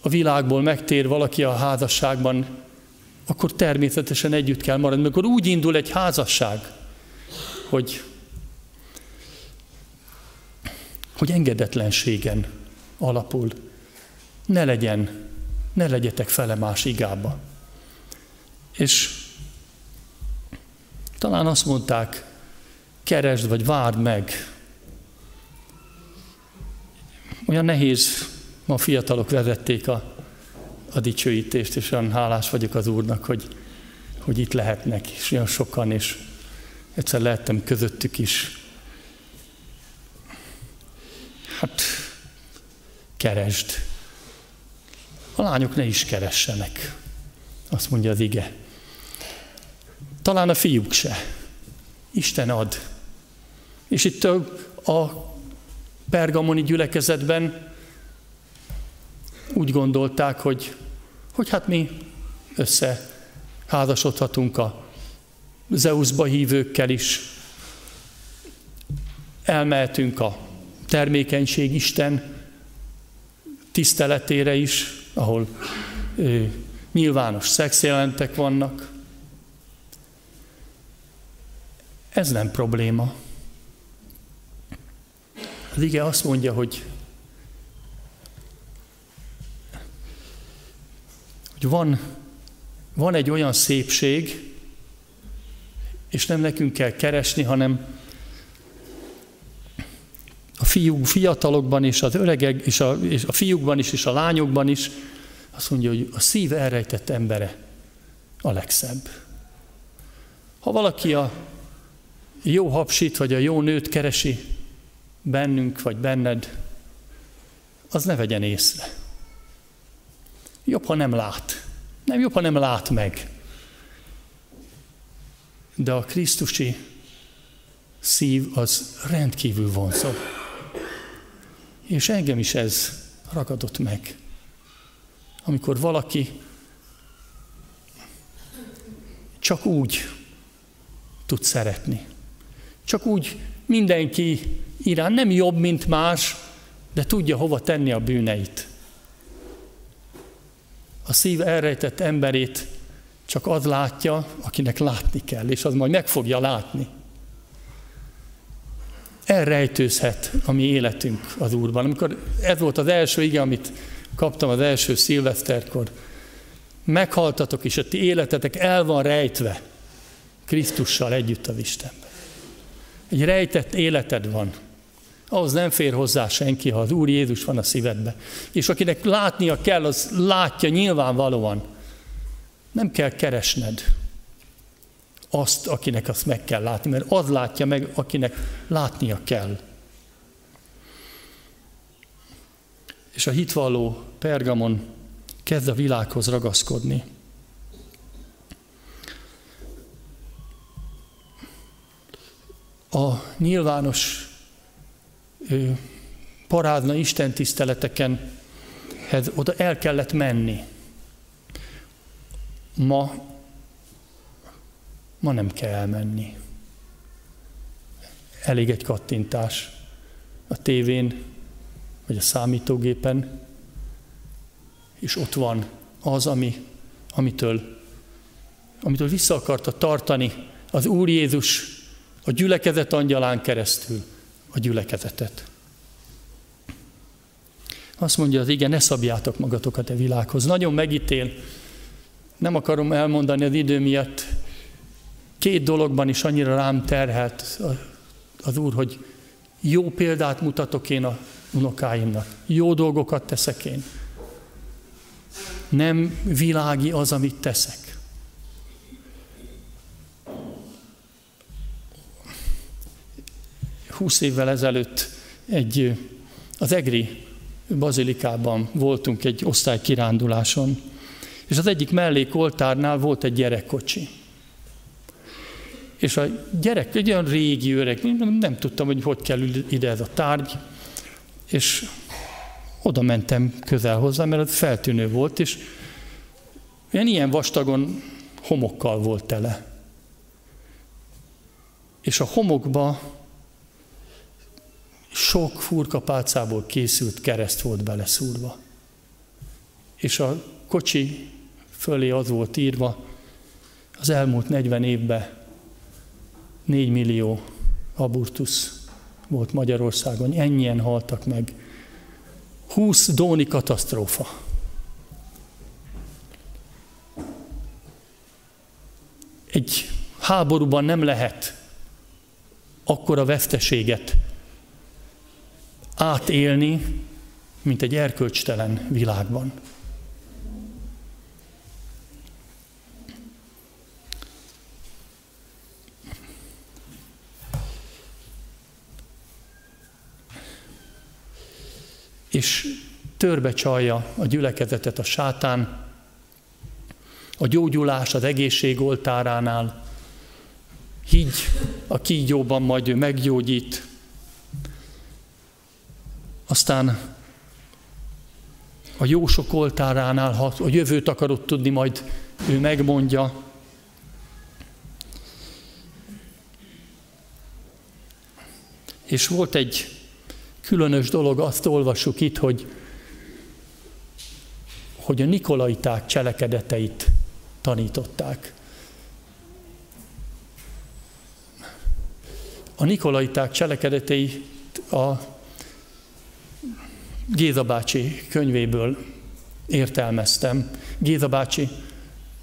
a világból megtér valaki a házasságban, akkor természetesen együtt kell maradni. Amikor úgy indul egy házasság, hogy hogy engedetlenségen alapul. Ne legyen, ne legyetek fele más igába. És talán azt mondták, keresd vagy várd meg. Olyan nehéz, ma fiatalok vezették a, a dicsőítést, és olyan hálás vagyok az Úrnak, hogy, hogy itt lehetnek, és olyan sokan, és egyszer lehettem közöttük is. Hát keresd. A lányok ne is keressenek, azt mondja az ige. Talán a fiúk se. Isten ad. És itt a, pergamoni gyülekezetben úgy gondolták, hogy, hogy hát mi összeházasodhatunk a Zeusba hívőkkel is, elmehetünk a termékenység Isten tiszteletére is, ahol ö, nyilvános szexjelentek vannak. Ez nem probléma. Az ige azt mondja, hogy, hogy van, van egy olyan szépség, és nem nekünk kell keresni, hanem a fiú, fiatalokban és az öregek, és a, és a fiúkban is, és a lányokban is, azt mondja, hogy a szív elrejtett embere a legszebb. Ha valaki a jó hapsit, vagy a jó nőt keresi bennünk, vagy benned, az ne vegyen észre. Jobb, ha nem lát. Nem jobb, ha nem lát meg. De a Krisztusi szív az rendkívül vonzó. És engem is ez ragadott meg. Amikor valaki csak úgy tud szeretni. Csak úgy mindenki irán nem jobb, mint más, de tudja hova tenni a bűneit. A szív elrejtett emberét csak az látja, akinek látni kell, és az majd meg fogja látni elrejtőzhet a mi életünk az Úrban. Amikor ez volt az első ige, amit kaptam az első szilveszterkor, meghaltatok, és a ti életetek el van rejtve Krisztussal együtt az Istenben. Egy rejtett életed van. Ahhoz nem fér hozzá senki, ha az Úr Jézus van a szívedbe. És akinek látnia kell, az látja nyilvánvalóan. Nem kell keresned azt, akinek azt meg kell látni, mert az látja meg, akinek látnia kell. És a hitvalló Pergamon kezd a világhoz ragaszkodni. A nyilvános parádna istentiszteleteken oda el kellett menni. Ma Ma nem kell elmenni. Elég egy kattintás a tévén, vagy a számítógépen, és ott van az, ami, amitől, amitől vissza akarta tartani az Úr Jézus a gyülekezet angyalán keresztül a gyülekezetet. Azt mondja az igen, ne szabjátok magatokat a világhoz. Nagyon megítél. Nem akarom elmondani az idő miatt, két dologban is annyira rám terhelt az Úr, hogy jó példát mutatok én a unokáimnak, jó dolgokat teszek én. Nem világi az, amit teszek. Húsz évvel ezelőtt egy, az Egri bazilikában voltunk egy osztálykiránduláson, és az egyik mellékoltárnál volt egy gyerekkocsi. És a gyerek egy olyan régi öreg, nem, tudtam, hogy hogy kell ide ez a tárgy, és oda mentem közel hozzá, mert ez feltűnő volt, és ilyen, ilyen vastagon homokkal volt tele. És a homokba sok furkapálcából készült kereszt volt beleszúrva. És a kocsi fölé az volt írva, az elmúlt 40 évben 4 millió abortusz volt Magyarországon, ennyien haltak meg. 20 dóni katasztrófa. Egy háborúban nem lehet akkora veszteséget átélni, mint egy erkölcstelen világban. És törbe csalja a gyülekezetet a sátán, a gyógyulás az egészség oltáránál, higgy a kígyóban, majd ő meggyógyít. Aztán a jósok oltáránál, ha a jövőt akarod tudni, majd ő megmondja. És volt egy különös dolog, azt olvassuk itt, hogy, hogy a nikolaiták cselekedeteit tanították. A nikolaiták cselekedetei a Géza bácsi könyvéből értelmeztem. Géza bácsi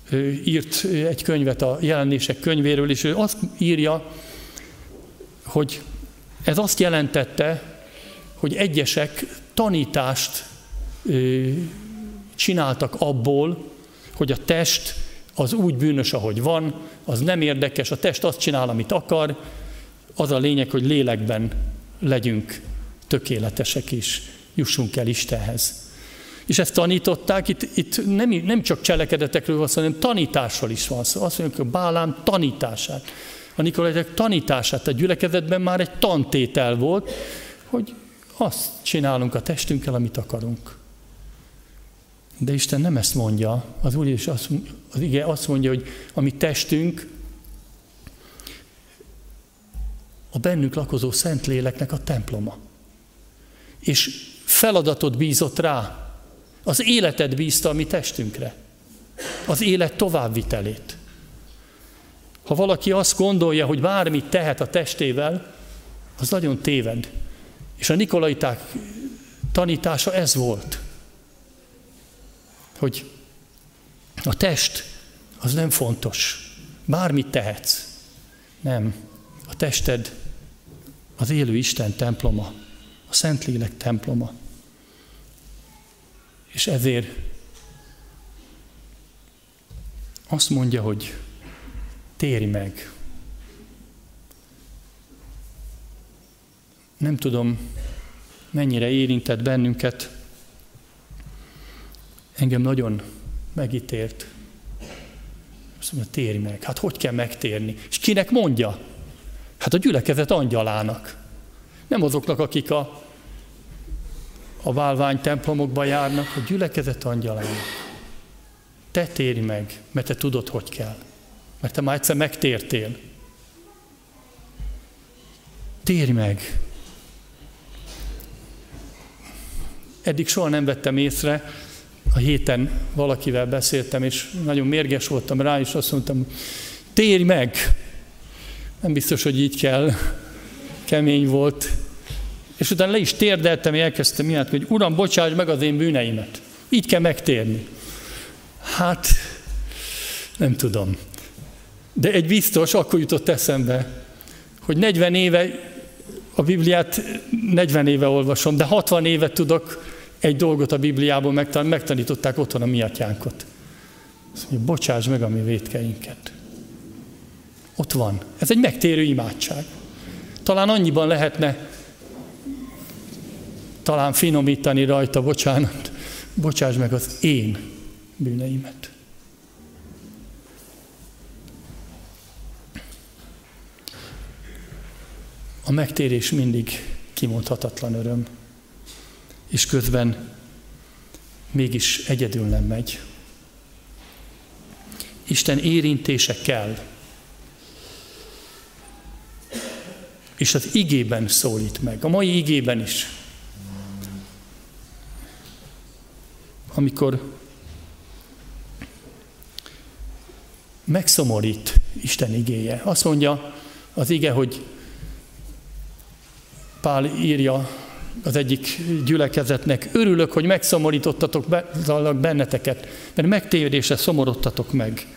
ő írt egy könyvet a jelenések könyvéről, és ő azt írja, hogy ez azt jelentette, hogy egyesek tanítást csináltak abból, hogy a test az úgy bűnös, ahogy van, az nem érdekes, a test azt csinál, amit akar, az a lényeg, hogy lélekben legyünk tökéletesek is, jussunk el Istenhez. És ezt tanították, itt, itt nem, nem csak cselekedetekről van szó, hanem tanításról is van szó. Azt mondjuk, hogy Bálám tanítását. A Nikolajtek tanítását a gyülekezetben már egy tantétel volt, hogy azt csinálunk a testünkkel, amit akarunk. De Isten nem ezt mondja. Az Úr is azt, az ige azt mondja, hogy a mi testünk a bennünk lakozó Szentléleknek a temploma. És feladatot bízott rá. Az életet bízta a mi testünkre. Az élet továbbvitelét. Ha valaki azt gondolja, hogy bármit tehet a testével, az nagyon téved. És a nikolaiták tanítása ez volt, hogy a test az nem fontos. Bármit tehetsz. Nem. A tested az élő Isten temploma, a Szentlélek temploma. És ezért azt mondja, hogy térj meg. Nem tudom, mennyire érintett bennünket, engem nagyon megítélt. Azt mondja, térj meg. Hát hogy kell megtérni? És kinek mondja? Hát a gyülekezet angyalának. Nem azoknak, akik a, a válvány templomokba járnak, a gyülekezet angyalának. Te térj meg, mert te tudod, hogy kell. Mert te már egyszer megtértél. Térj meg. Eddig soha nem vettem észre, a héten valakivel beszéltem, és nagyon mérges voltam rá, és azt mondtam, térj meg! Nem biztos, hogy így kell. Kemény volt. És utána le is térdeltem, és elkezdtem ilyet, hogy Uram, bocsáss meg az én bűneimet. Így kell megtérni. Hát, nem tudom. De egy biztos, akkor jutott eszembe, hogy 40 éve, a Bibliát 40 éve olvasom, de 60 éve tudok egy dolgot a Bibliából megtan- megtanították otthon a mi atyánkot. Azt mondja, bocsáss meg a mi vétkeinket. Ott van. Ez egy megtérő imádság. Talán annyiban lehetne talán finomítani rajta, bocsánat, bocsáss meg az én bűneimet. A megtérés mindig kimondhatatlan öröm és közben mégis egyedül nem megy. Isten érintése kell. És az igében szólít meg, a mai igében is. Amikor megszomorít Isten igéje. Azt mondja az ige, hogy Pál írja az egyik gyülekezetnek, örülök, hogy megszomorítottatok benneteket, mert megtérdésre szomorodtatok meg.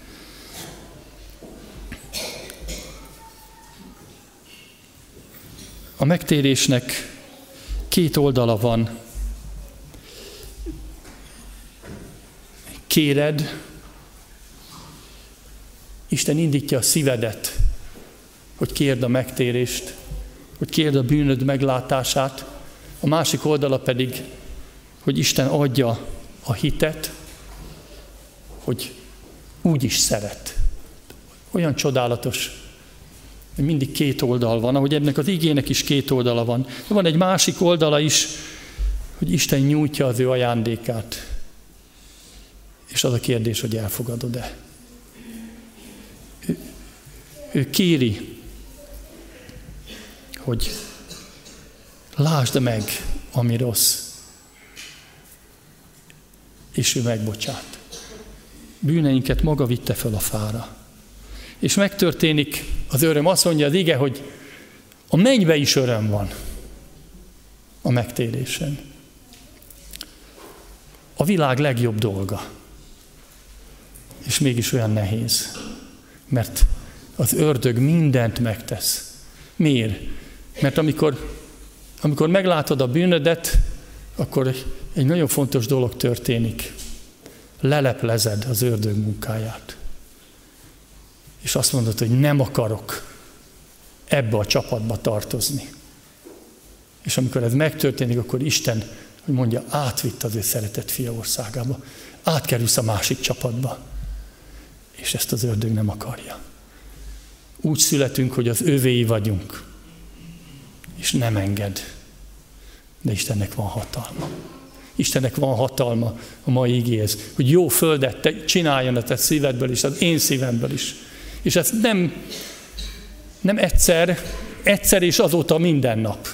A megtérésnek két oldala van. Kéred, Isten indítja a szívedet, hogy kérd a megtérést, hogy kérd a bűnöd meglátását, a másik oldala pedig, hogy Isten adja a hitet, hogy úgy is szeret. Olyan csodálatos hogy mindig két oldal van, ahogy ennek az igének is két oldala van. De van egy másik oldala is, hogy Isten nyújtja az ő ajándékát. És az a kérdés, hogy elfogadod-e. Ő, ő kéri, hogy lásd meg, ami rossz, és ő megbocsát. Bűneinket maga vitte fel a fára. És megtörténik az öröm. Azt mondja az ige, hogy a mennybe is öröm van a megtérésen. A világ legjobb dolga. És mégis olyan nehéz. Mert az ördög mindent megtesz. Miért? Mert amikor, amikor meglátod a bűnödet, akkor egy nagyon fontos dolog történik. Leleplezed az ördög munkáját. És azt mondod, hogy nem akarok ebbe a csapatba tartozni. És amikor ez megtörténik, akkor Isten, hogy mondja, átvitt az ő szeretett fia országába. Átkerülsz a másik csapatba. És ezt az ördög nem akarja. Úgy születünk, hogy az övéi vagyunk. És nem enged. De Istennek van hatalma. Istennek van hatalma a mai igéhez, hogy jó földet te, csináljon a te szívedből is, az én szívemből is. És ez nem, nem egyszer, egyszer és azóta minden nap.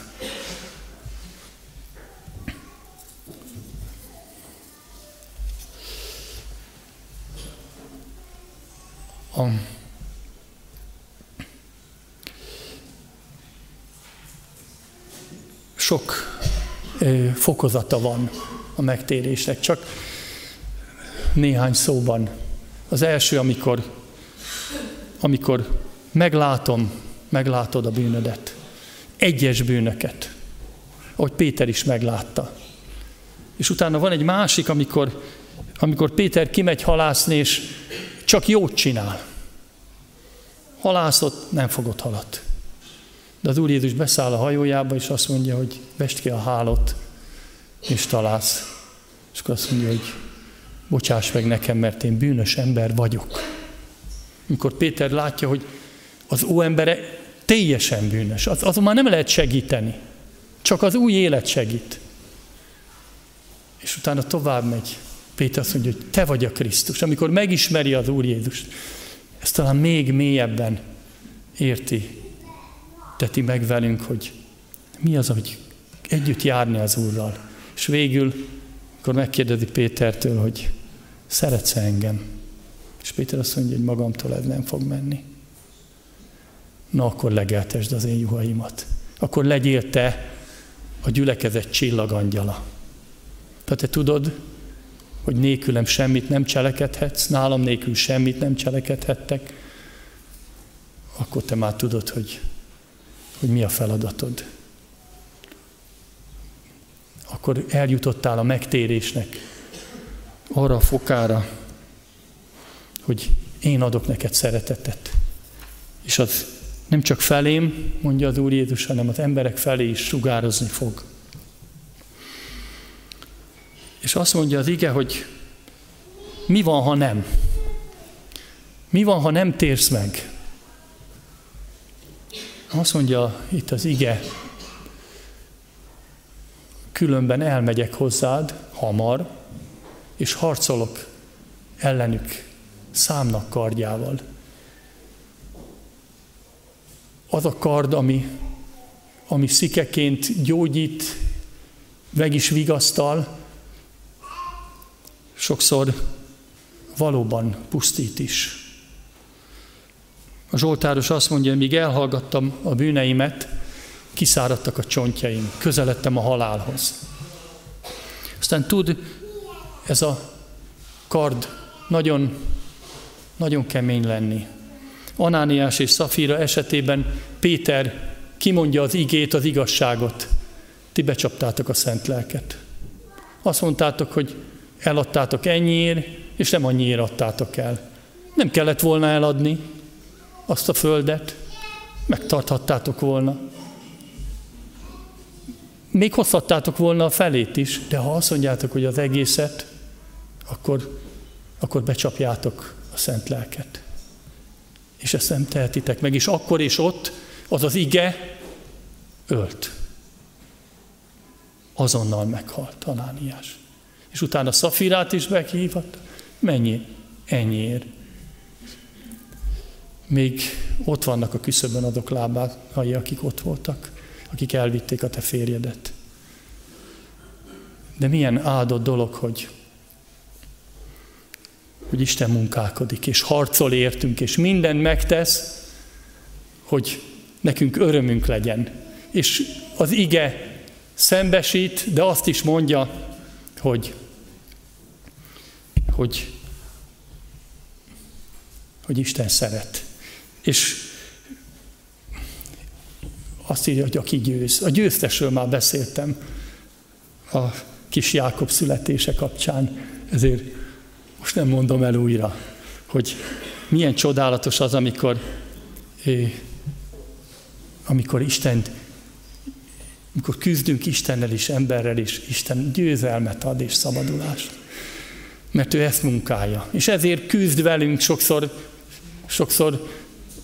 A sok fokozata van a megtérésnek. Csak néhány szóban. Az első, amikor, amikor meglátom, meglátod a bűnödet. Egyes bűnöket. Ahogy Péter is meglátta. És utána van egy másik, amikor, amikor Péter kimegy halászni, és csak jót csinál. Halászott, nem fogott halat. De az Úr Jézus beszáll a hajójába, és azt mondja, hogy vest ki a hálot, és találsz. És akkor azt mondja, hogy bocsáss meg nekem, mert én bűnös ember vagyok. Amikor Péter látja, hogy az ó embere teljesen bűnös, az, azon már nem lehet segíteni. Csak az új élet segít. És utána tovább megy. Péter azt mondja, hogy te vagy a Krisztus. Amikor megismeri az Úr Jézust, ezt talán még mélyebben érti, teti meg velünk, hogy mi az, hogy együtt járni az Úrral. És végül, akkor megkérdezi Pétertől, hogy szeretsz engem? És Péter azt mondja, hogy magamtól ez nem fog menni. Na, akkor legeltesd az én juhaimat. Akkor legyél te a gyülekezet csillagangyala. Tehát te tudod, hogy nélkülem semmit nem cselekedhetsz, nálam nélkül semmit nem cselekedhettek, akkor te már tudod, hogy hogy mi a feladatod. Akkor eljutottál a megtérésnek arra a fokára, hogy én adok neked szeretetet. És az nem csak felém, mondja az Úr Jézus, hanem az emberek felé is sugározni fog. És azt mondja az ige, hogy mi van, ha nem? Mi van, ha nem térsz meg? Azt mondja itt az ige, különben elmegyek hozzád hamar, és harcolok ellenük számnak kardjával. Az a kard, ami, ami szikeként gyógyít, meg is vigasztal, sokszor valóban pusztít is. A Zsoltáros azt mondja, míg elhallgattam a bűneimet, kiszáradtak a csontjaim, közeledtem a halálhoz. Aztán tud ez a kard nagyon, nagyon kemény lenni. Anániás és Szafira esetében Péter kimondja az igét, az igazságot. Ti becsaptátok a szent lelket. Azt mondtátok, hogy eladtátok ennyiért, és nem annyiért adtátok el. Nem kellett volna eladni, azt a földet, megtarthattátok volna. Még hozhattátok volna a felét is, de ha azt mondjátok, hogy az egészet, akkor, akkor becsapjátok a szent lelket. És ezt nem tehetitek meg. És akkor és ott az az ige ölt. Azonnal meghalt Anániás. És utána Szafirát is meghívott. Mennyi? Ennyiért. Még ott vannak a küszöbön azok lábái, akik ott voltak, akik elvitték a te férjedet. De milyen áldott dolog, hogy, hogy Isten munkálkodik, és harcol értünk, és mindent megtesz, hogy nekünk örömünk legyen. És az ige szembesít, de azt is mondja, hogy, hogy, hogy Isten szeret. És azt írja, hogy aki győz. A győztesről már beszéltem a kis Jákob születése kapcsán, ezért most nem mondom el újra, hogy milyen csodálatos az, amikor, amikor Isten, amikor küzdünk Istennel és emberrel, és Isten győzelmet ad és szabadulást. Mert ő ezt munkálja. És ezért küzd velünk sokszor, sokszor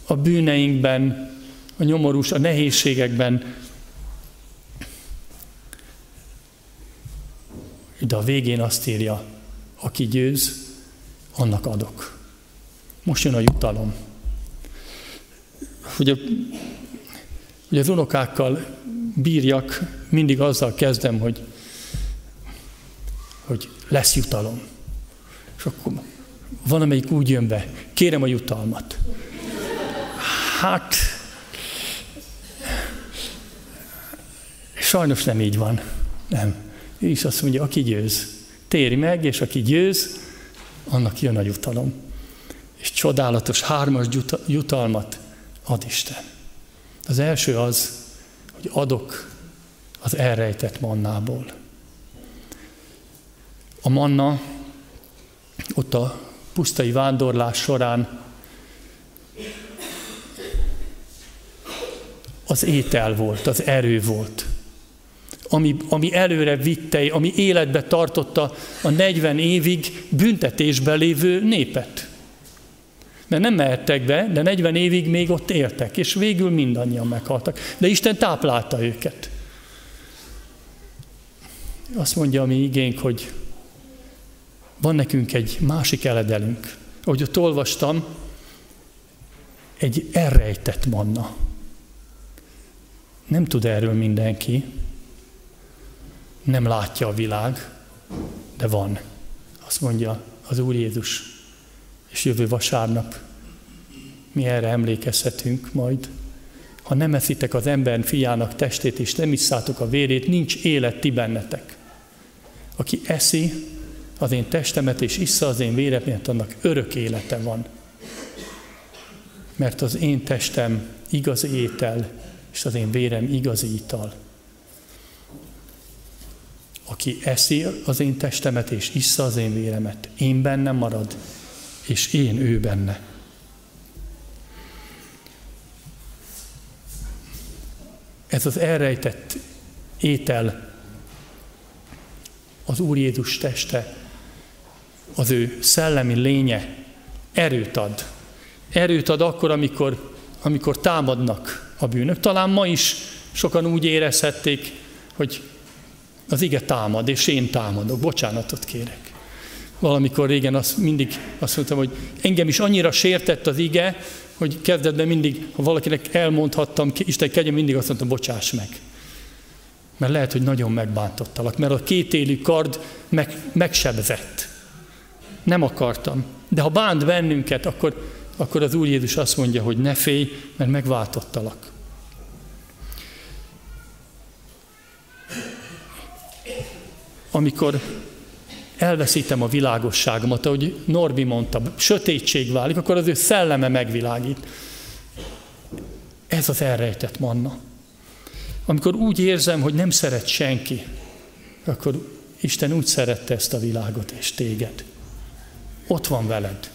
a bűneinkben, a nyomorús, a nehézségekben. De a végén azt írja, aki győz, annak adok. Most jön a jutalom. Ugye, ugye az unokákkal bírjak, mindig azzal kezdem, hogy, hogy lesz jutalom. És akkor van, amelyik úgy jön be, kérem a jutalmat. Hát, sajnos nem így van. Nem. Ő is azt mondja, aki győz, téri meg, és aki győz, annak jön a jutalom. És csodálatos hármas jutalmat ad Isten. Az első az, hogy adok az elrejtett mannából. A manna ott a pusztai vándorlás során az étel volt, az erő volt, ami, ami előre vitte, ami életbe tartotta a 40 évig büntetésben lévő népet. Mert nem mehettek be, de 40 évig még ott éltek, és végül mindannyian meghaltak. De Isten táplálta őket. Azt mondja a mi igénk, hogy van nekünk egy másik eledelünk. Ahogy ott olvastam, egy elrejtett manna. Nem tud erről mindenki, nem látja a világ, de van. Azt mondja az Úr Jézus. És jövő vasárnap mi erre emlékezhetünk majd. Ha nem eszitek az ember fiának testét, és nem isszátok a vérét, nincs élet ti bennetek. Aki eszi az én testemet, és issza az én véremet, annak örök élete van. Mert az én testem igaz étel, és az én vérem igazi ital. Aki eszi az én testemet és issza az én véremet, én benne marad, és én ő benne. Ez az elrejtett étel, az Úr Jézus teste, az ő szellemi lénye erőt ad. Erőt ad akkor, amikor, amikor támadnak a bűnök. Talán ma is sokan úgy érezhették, hogy az ige támad, és én támadok, bocsánatot kérek. Valamikor régen azt mindig azt mondtam, hogy engem is annyira sértett az ige, hogy kezdetben mindig, ha valakinek elmondhattam, Isten kegye, mindig azt mondtam, bocsáss meg. Mert lehet, hogy nagyon megbántottalak, mert a kétélű kard meg, megsebzett. Nem akartam. De ha bánt bennünket, akkor, akkor az Úr Jézus azt mondja, hogy ne félj, mert megváltottalak. amikor elveszítem a világosságomat, ahogy Norbi mondta, sötétség válik, akkor az ő szelleme megvilágít. Ez az elrejtett manna. Amikor úgy érzem, hogy nem szeret senki, akkor Isten úgy szerette ezt a világot és téged. Ott van veled.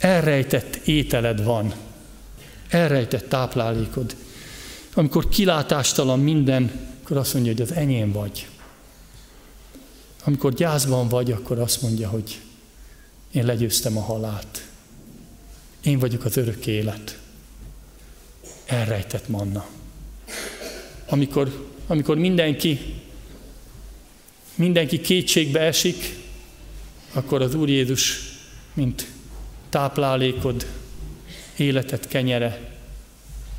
Elrejtett ételed van. Elrejtett táplálékod. Amikor kilátástalan minden, akkor azt mondja, hogy az enyém vagy. Amikor gyászban vagy, akkor azt mondja, hogy én legyőztem a halált. Én vagyok az örök élet. Elrejtett manna. Amikor, amikor mindenki, mindenki kétségbe esik, akkor az Úr Jézus, mint táplálékod, életet kenyere,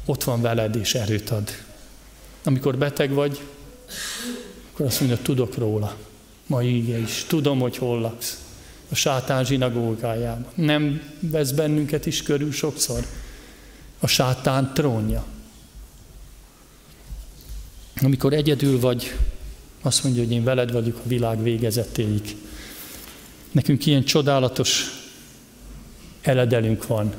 ott van veled és erőt ad. Amikor beteg vagy, akkor azt mondja, tudok róla. Ma íge is. Tudom, hogy hol laksz. A sátán zsinagógájában. Nem vesz bennünket is körül sokszor. A sátán trónja. Amikor egyedül vagy, azt mondja, hogy én veled vagyok a világ végezetéig. Nekünk ilyen csodálatos eledelünk van.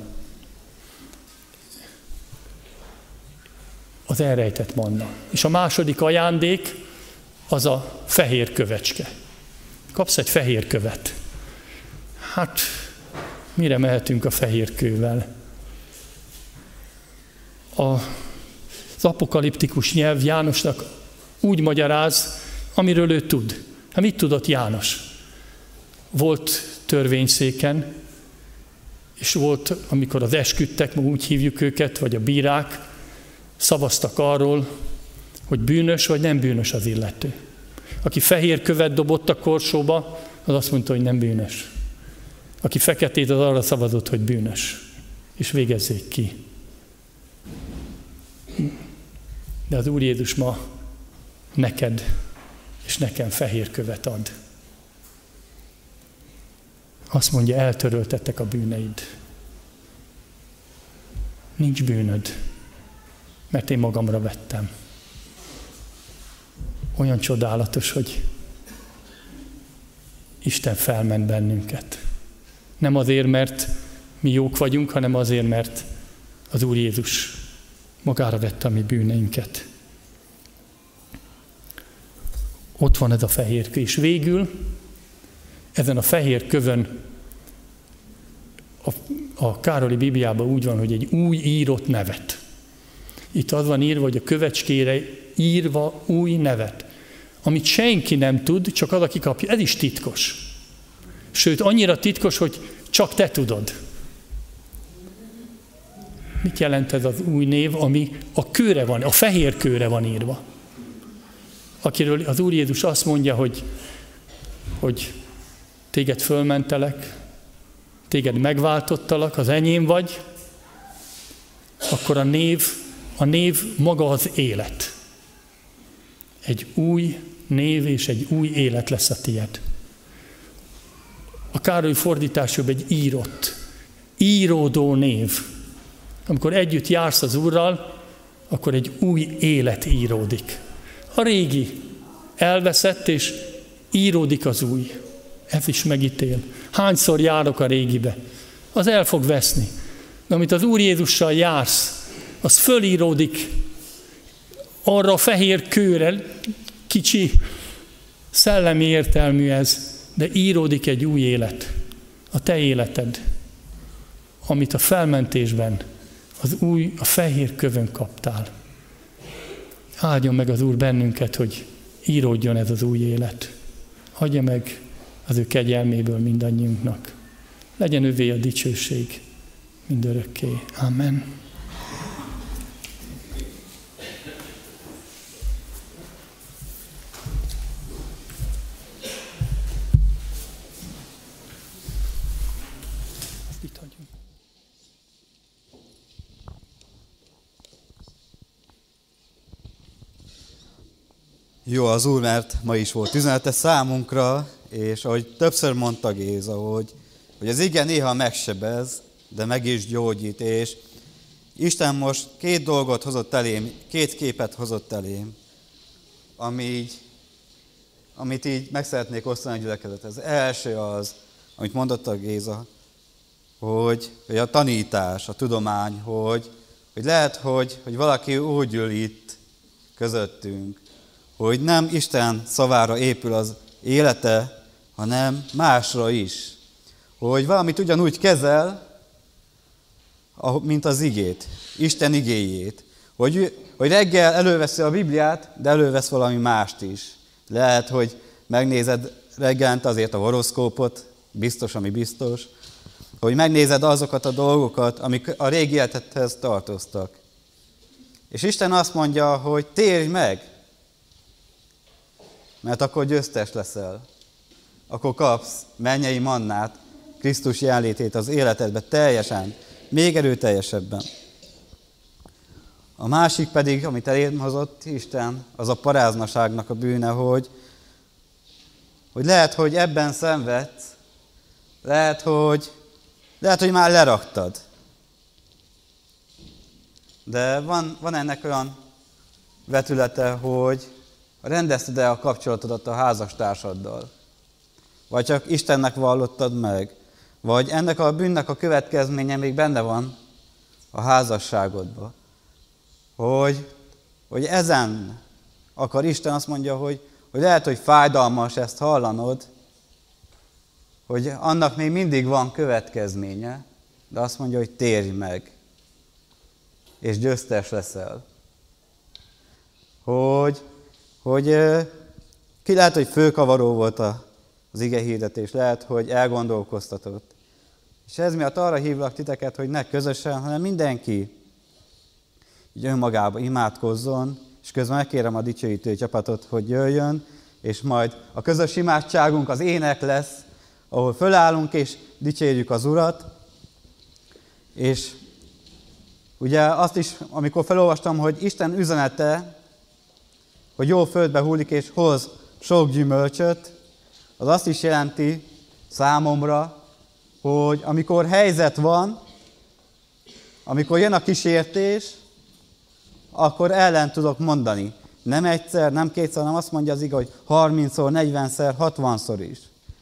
Az elrejtett manna. És a második ajándék az a fehér kövecske. Kapsz egy fehér követ. Hát, mire mehetünk a fehér kővel? A, az apokaliptikus nyelv Jánosnak úgy magyaráz, amiről ő tud. Hát mit tudott János? Volt törvényszéken, és volt, amikor az esküdtek, úgy hívjuk őket, vagy a bírák, szavaztak arról, hogy bűnös vagy nem bűnös az illető. Aki fehér követ dobott a korsóba, az azt mondta, hogy nem bűnös. Aki feketét, az arra szavazott, hogy bűnös. És végezzék ki. De az Úr Jézus ma neked és nekem fehér követ ad. Azt mondja, eltöröltettek a bűneid. Nincs bűnöd, mert én magamra vettem. Olyan csodálatos, hogy Isten felment bennünket. Nem azért, mert mi jók vagyunk, hanem azért, mert az Úr Jézus magára vette a mi bűneinket. Ott van ez a fehér. És végül ezen a fehér kövön a, a Károli Bibliában úgy van, hogy egy új írott nevet. Itt az van írva, hogy a kövecskére írva új nevet, amit senki nem tud, csak az, aki kapja. Ez is titkos. Sőt, annyira titkos, hogy csak te tudod. Mit jelent ez az új név, ami a kőre van, a fehér kőre van írva? Akiről az Úr Jézus azt mondja, hogy, hogy téged fölmentelek, téged megváltottalak, az enyém vagy, akkor a név, a név maga az élet. Egy új név és egy új élet lesz a tied. A Károly fordításában egy írott, íródó név. Amikor együtt jársz az Úrral, akkor egy új élet íródik. A régi elveszett, és íródik az új. Ez is megítél. Hányszor járok a régibe? Az el fog veszni. De amit az Úr Jézussal jársz, az fölíródik arra a fehér kőre, kicsi szellemi értelmű ez, de íródik egy új élet, a te életed, amit a felmentésben, az új, a fehér kövön kaptál. Áldjon meg az Úr bennünket, hogy íródjon ez az új élet. Hagyja meg az ő kegyelméből mindannyiunknak. Legyen ővé a dicsőség mindörökké. Amen. Jó az Úr, mert ma is volt üzenete számunkra, és ahogy többször mondta Géza, hogy, hogy az igen néha megsebez, de meg is gyógyít, és Isten most két dolgot hozott elém, két képet hozott elém, ami így, amit így meg szeretnék osztani a gyülekezet. Az első az, amit mondott a Géza, hogy, hogy a tanítás, a tudomány, hogy, hogy lehet, hogy, hogy valaki úgy ül itt közöttünk, hogy nem Isten szavára épül az élete, hanem másra is. Hogy valamit ugyanúgy kezel, mint az igét, Isten igéjét. Hogy, hogy reggel előveszi a Bibliát, de elővesz valami mást is. Lehet, hogy megnézed reggelent azért a horoszkópot, biztos, ami biztos, hogy megnézed azokat a dolgokat, amik a régi életedhez tartoztak. És Isten azt mondja, hogy térj meg, mert akkor győztes leszel. Akkor kapsz mennyei mannát, Krisztus jelenlétét az életedbe teljesen, még erőteljesebben. A másik pedig, amit elém hozott Isten, az a paráznaságnak a bűne, hogy, hogy lehet, hogy ebben szenvedsz, lehet, hogy, lehet, hogy már leraktad. De van, van ennek olyan vetülete, hogy rendezted el a kapcsolatodat a házastársaddal. Vagy csak Istennek vallottad meg. Vagy ennek a bűnnek a következménye még benne van a házasságodban. Hogy, hogy ezen akar Isten azt mondja, hogy, hogy lehet, hogy fájdalmas ezt hallanod, hogy annak még mindig van következménye, de azt mondja, hogy térj meg, és győztes leszel. Hogy, hogy ki lehet, hogy főkavaró volt az ige hirdetés, lehet, hogy elgondolkoztatott. És ez miatt arra hívlak titeket, hogy ne közösen, hanem mindenki így önmagába imádkozzon, és közben megkérem a dicsőítő csapatot, hogy jöjjön, és majd a közös imádságunk az ének lesz, ahol fölállunk és dicsérjük az Urat. És ugye azt is, amikor felolvastam, hogy Isten üzenete, hogy jó földbe hullik és hoz sok gyümölcsöt, az azt is jelenti számomra, hogy amikor helyzet van, amikor jön a kísértés, akkor ellen tudok mondani. Nem egyszer, nem kétszer, hanem azt mondja az igaz, hogy 30-szor, 40-szer, 60-szor is.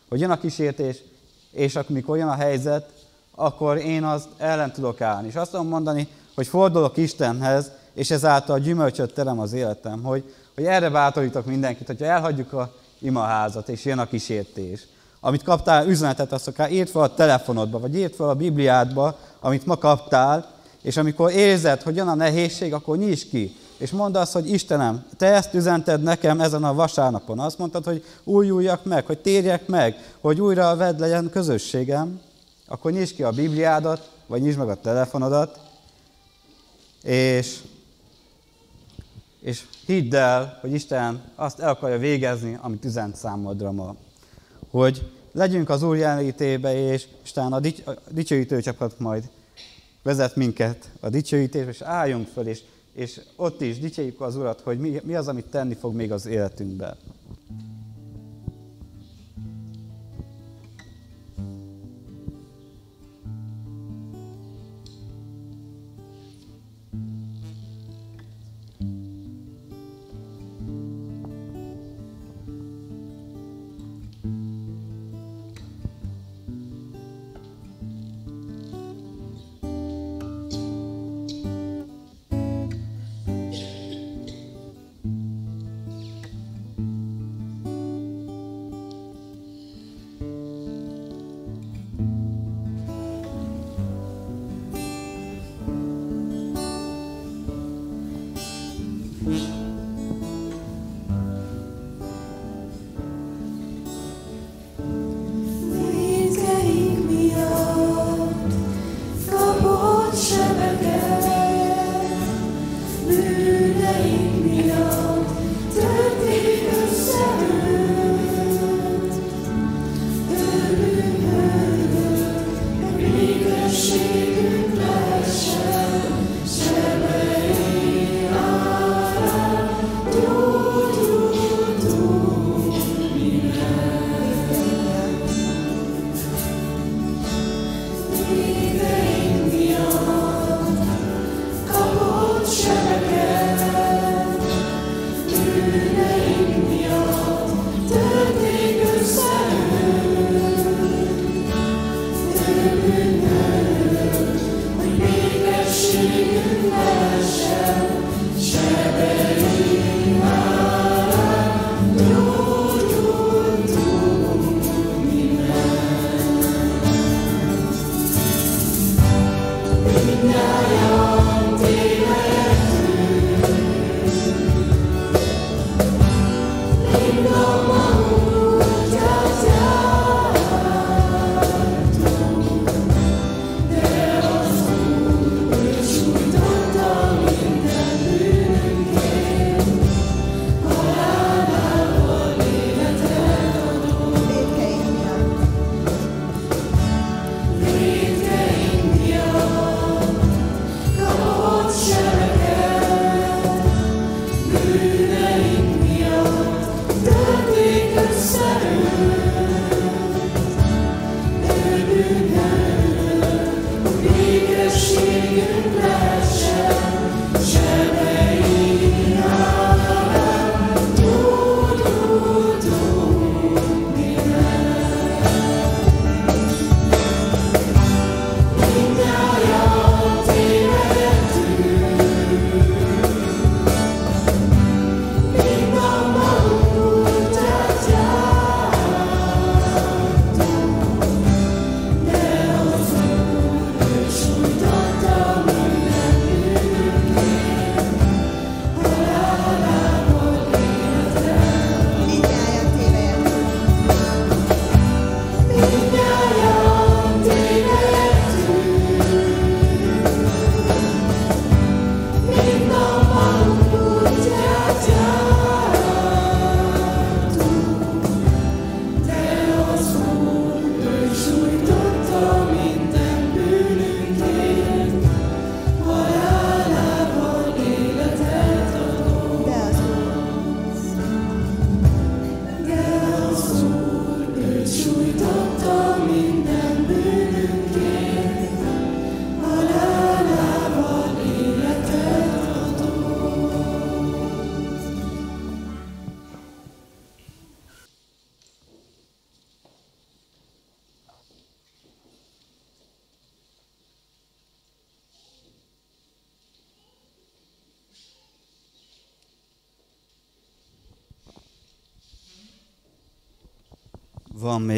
Hogy jön a kísértés, és amikor jön a helyzet, akkor én azt ellen tudok állni. És azt tudom mondani, hogy fordulok Istenhez, és ezáltal gyümölcsöt terem az életem, hogy, hogy erre bátorítok mindenkit, hogyha elhagyjuk a imaházat, és jön a kísértés. Amit kaptál üzenetet, azt akár írd fel a telefonodba, vagy írd fel a Bibliádba, amit ma kaptál, és amikor érzed, hogy jön a nehézség, akkor nyisd ki, és mondd azt, hogy Istenem, te ezt üzented nekem ezen a vasárnapon. Azt mondtad, hogy újuljak meg, hogy térjek meg, hogy újra vedd legyen közösségem, akkor nyisd ki a Bibliádat, vagy nyisd meg a telefonodat, és, és hidd el, hogy Isten azt el akarja végezni, amit üzent számodra ma. Hogy legyünk az Úr jelenlétébe, és Isten a, dics, a dicsőítő csapat majd vezet minket a dicsőítésbe, és álljunk föl, és, és ott is dicsőjük az Urat, hogy mi, mi az, amit tenni fog még az életünkben.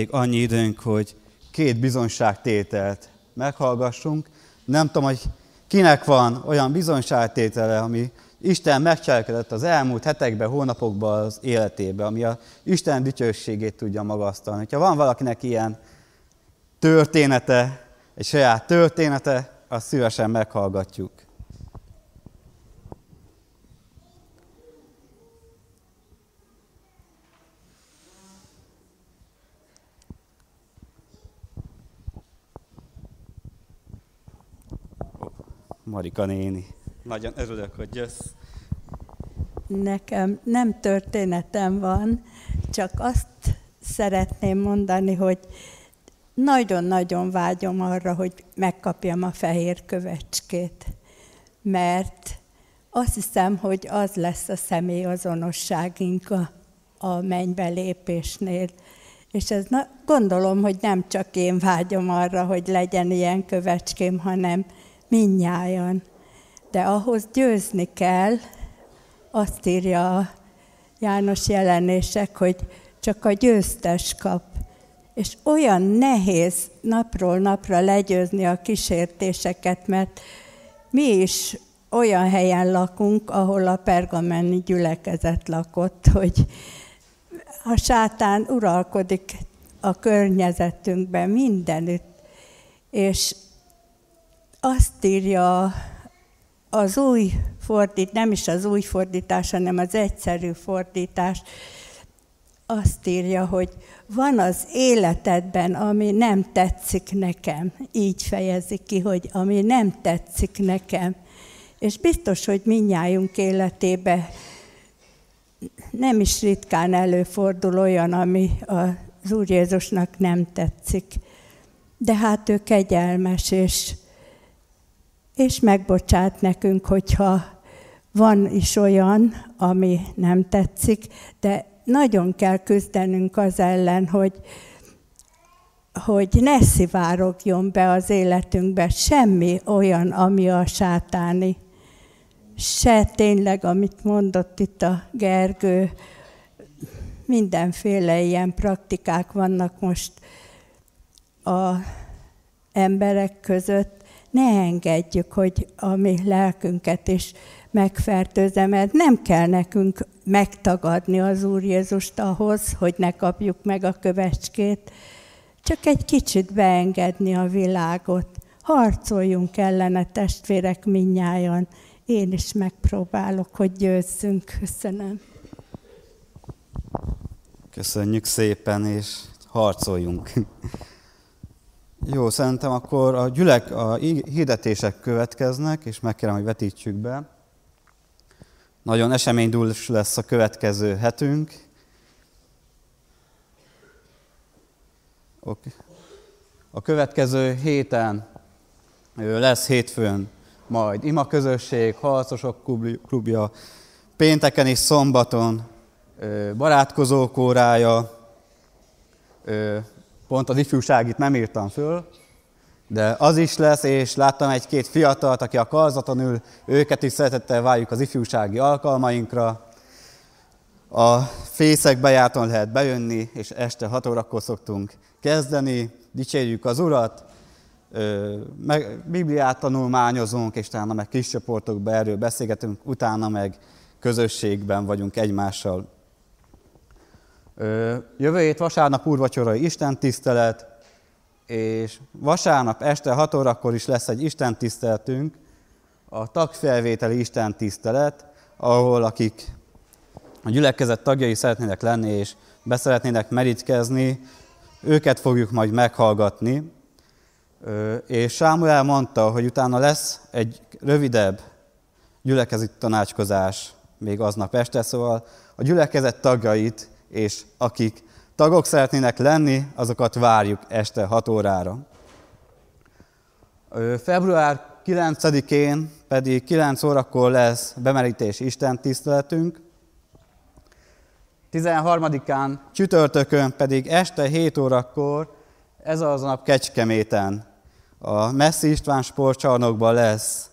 Még annyi időnk, hogy két bizonyságtételt meghallgassunk. Nem tudom, hogy kinek van olyan bizonyságtétele, ami Isten megcselekedett az elmúlt hetekben, hónapokban az életébe, ami a Isten dicsőségét tudja magasztalni. Ha van valakinek ilyen története, egy saját története, azt szívesen meghallgatjuk. Marika néni. Nagyon örülök, hogy jössz. Nekem nem történetem van, csak azt szeretném mondani, hogy nagyon-nagyon vágyom arra, hogy megkapjam a fehér kövecskét, mert azt hiszem, hogy az lesz a személyazonosságunk a, a mennybe lépésnél. És ez na, gondolom, hogy nem csak én vágyom arra, hogy legyen ilyen kövecském, hanem minnyájan. De ahhoz győzni kell, azt írja a János jelenések, hogy csak a győztes kap. És olyan nehéz napról napra legyőzni a kísértéseket, mert mi is olyan helyen lakunk, ahol a pergameni gyülekezet lakott, hogy a sátán uralkodik a környezetünkben mindenütt. És azt írja az új fordít, nem is az új fordítás, hanem az egyszerű fordítás, azt írja, hogy van az életedben, ami nem tetszik nekem. Így fejezi ki, hogy ami nem tetszik nekem. És biztos, hogy minnyájunk életébe nem is ritkán előfordul olyan, ami az Úr Jézusnak nem tetszik. De hát ő kegyelmes, és és megbocsát nekünk, hogyha van is olyan, ami nem tetszik, de nagyon kell küzdenünk az ellen, hogy, hogy ne szivárogjon be az életünkbe semmi olyan, ami a sátáni. Se tényleg, amit mondott itt a Gergő, mindenféle ilyen praktikák vannak most a emberek között, ne engedjük, hogy a mi lelkünket is megfertőzze, mert nem kell nekünk megtagadni az Úr Jézust ahhoz, hogy ne kapjuk meg a kövecskét, csak egy kicsit beengedni a világot. Harcoljunk ellene, testvérek, minnyájan. Én is megpróbálok, hogy győzzünk. Köszönöm. Köszönjük szépen, és harcoljunk. Jó, szerintem akkor a gyülek, a hirdetések következnek, és megkérem, hogy vetítsük be. Nagyon eseménydús lesz a következő hetünk. Okay. A következő héten lesz hétfőn majd ima közösség, harcosok klubja, pénteken és szombaton barátkozók órája, pont az ifjúságit nem írtam föl, de az is lesz, és láttam egy-két fiatalt, aki a karzaton ül, őket is szeretettel várjuk az ifjúsági alkalmainkra. A fészek bejáton lehet bejönni, és este 6 órakor szoktunk kezdeni, dicsérjük az Urat, meg Bibliát tanulmányozunk, és utána meg kis csoportokban erről beszélgetünk, utána meg közösségben vagyunk egymással. Jövő hét vasárnap úrvacsorai Isten tisztelet, és vasárnap este 6 órakor is lesz egy Isten tiszteletünk, a tagfelvételi Isten tisztelet, ahol akik a gyülekezet tagjai szeretnének lenni és beszeretnének merítkezni, őket fogjuk majd meghallgatni. És Sámuel mondta, hogy utána lesz egy rövidebb gyülekezeti tanácskozás még aznap este, szóval a gyülekezet tagjait és akik tagok szeretnének lenni, azokat várjuk este 6 órára. Február 9-én pedig 9 órakor lesz bemerítés Isten tiszteletünk, 13-án csütörtökön pedig este 7 órakor, ez az nap Kecskeméten, a Messzi István sportcsarnokban lesz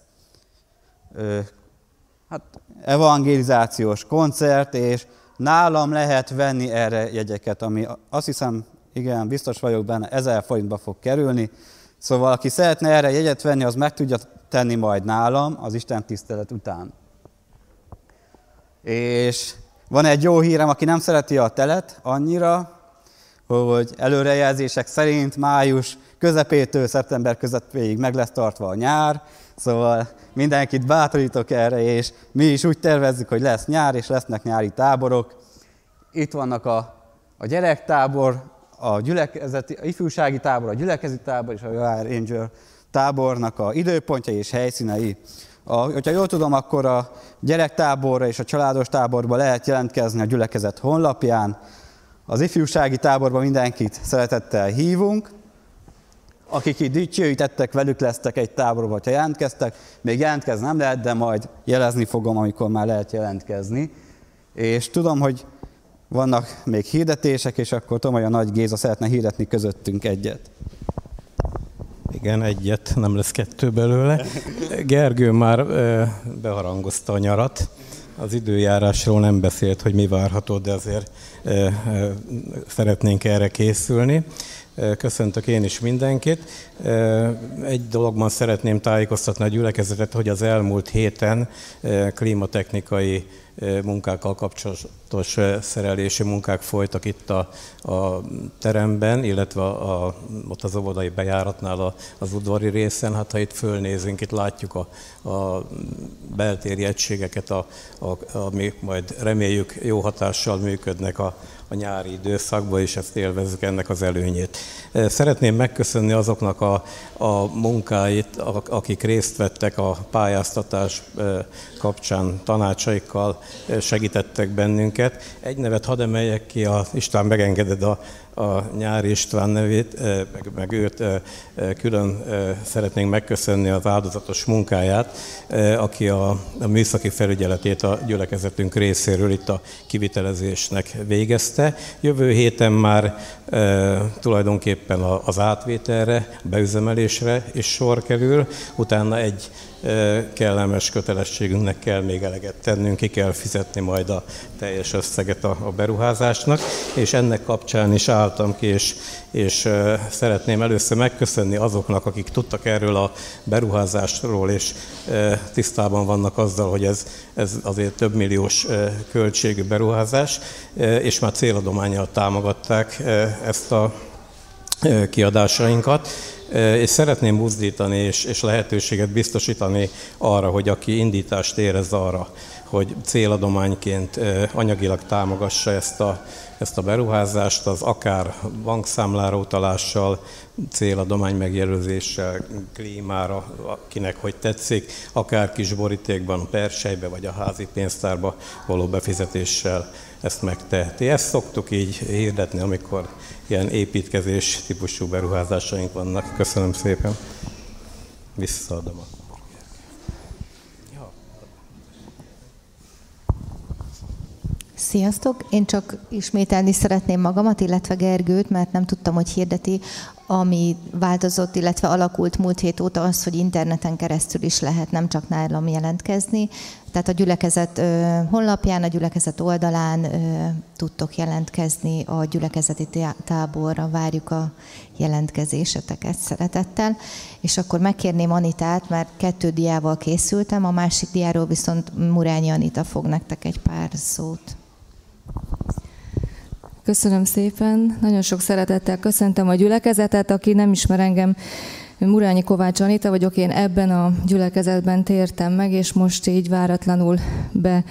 hát, evangelizációs koncert, és nálam lehet venni erre jegyeket, ami azt hiszem Igen, biztos vagyok benne, 1000 forintba fog kerülni. Szóval, aki szeretne erre jegyet venni, az meg tudja tenni majd nálam az Isten tisztelet után. És van egy jó hírem, aki nem szereti a telet annyira, hogy előrejelzések szerint május közepétől szeptember közepéig meg lesz tartva a nyár, szóval mindenkit bátorítok erre, és mi is úgy tervezzük, hogy lesz nyár, és lesznek nyári táborok. Itt vannak a, a gyerektábor, a, gyülekezeti, a ifjúsági tábor, a gyülekezeti tábor és a Jár Angel tábornak a időpontjai és helyszínei. A, hogyha jól tudom, akkor a gyerektáborra és a családos táborba lehet jelentkezni a gyülekezet honlapján. Az ifjúsági táborban mindenkit szeretettel hívunk. Akik itt dicsőítettek, velük lesztek egy táborba, ha jelentkeztek. Még jelentkezni nem lehet, de majd jelezni fogom, amikor már lehet jelentkezni. És tudom, hogy vannak még hirdetések, és akkor hogy a Nagy Géza szeretne hirdetni közöttünk egyet. Igen, egyet, nem lesz kettő belőle. Gergő már beharangozta a nyarat. Az időjárásról nem beszélt, hogy mi várható, de azért szeretnénk erre készülni. Köszöntök én is mindenkit. Egy dologban szeretném tájékoztatni a gyülekezetet, hogy az elmúlt héten klímatechnikai munkákkal kapcsolatos szerelési munkák folytak itt a, a teremben, illetve a, ott az óvodai bejáratnál a, az udvari részen. Hát ha itt fölnézünk, itt látjuk a, a beltéri egységeket, a, a, amik majd reméljük jó hatással működnek a, a nyári időszakban, és ezt élvezzük ennek az előnyét. Szeretném megköszönni azoknak a, a munkáit, akik részt vettek a pályáztatás kapcsán tanácsaikkal, segítettek bennünket. Egy nevet hadd emeljek ki, a István megengeded a, a Nyári István nevét, meg, meg őt külön szeretnénk megköszönni az áldozatos munkáját, aki a, a műszaki felügyeletét a gyülekezetünk részéről itt a kivitelezésnek végezte. Jövő héten már tulajdonképpen az átvételre, beüzemelésre is sor kerül, utána egy kellemes kötelességünknek kell még eleget tennünk, ki kell fizetni majd a teljes összeget a, beruházásnak, és ennek kapcsán is álltam ki, és, és szeretném először megköszönni azoknak, akik tudtak erről a beruházásról, és tisztában vannak azzal, hogy ez, ez azért több milliós költségű beruházás, és már céladományjal támogatták ezt a kiadásainkat, és szeretném buzdítani és, és lehetőséget biztosítani arra, hogy aki indítást érez arra, hogy céladományként anyagilag támogassa ezt a, ezt a beruházást, az akár bankszámlára utalással, céladomány megjelözéssel, klímára, akinek hogy tetszik, akár kis borítékban, persejbe vagy a házi pénztárba való befizetéssel ezt megteheti. Ezt szoktuk így hirdetni, amikor ilyen építkezés típusú beruházásaink vannak. Köszönöm szépen. Visszaadom a Sziasztok! Én csak ismételni szeretném magamat, illetve Gergőt, mert nem tudtam, hogy hirdeti, ami változott, illetve alakult múlt hét óta az, hogy interneten keresztül is lehet nem csak nálam jelentkezni. Tehát a gyülekezet honlapján, a gyülekezet oldalán tudtok jelentkezni a gyülekezeti táborra, várjuk a jelentkezéseteket szeretettel. És akkor megkérném Anitát, mert kettő diával készültem, a másik diáról viszont Murányi Anita fog nektek egy pár szót. Köszönöm szépen, nagyon sok szeretettel köszöntöm a gyülekezetet, aki nem ismer engem, Murányi Kovács Anita vagyok, én ebben a gyülekezetben tértem meg, és most így váratlanul be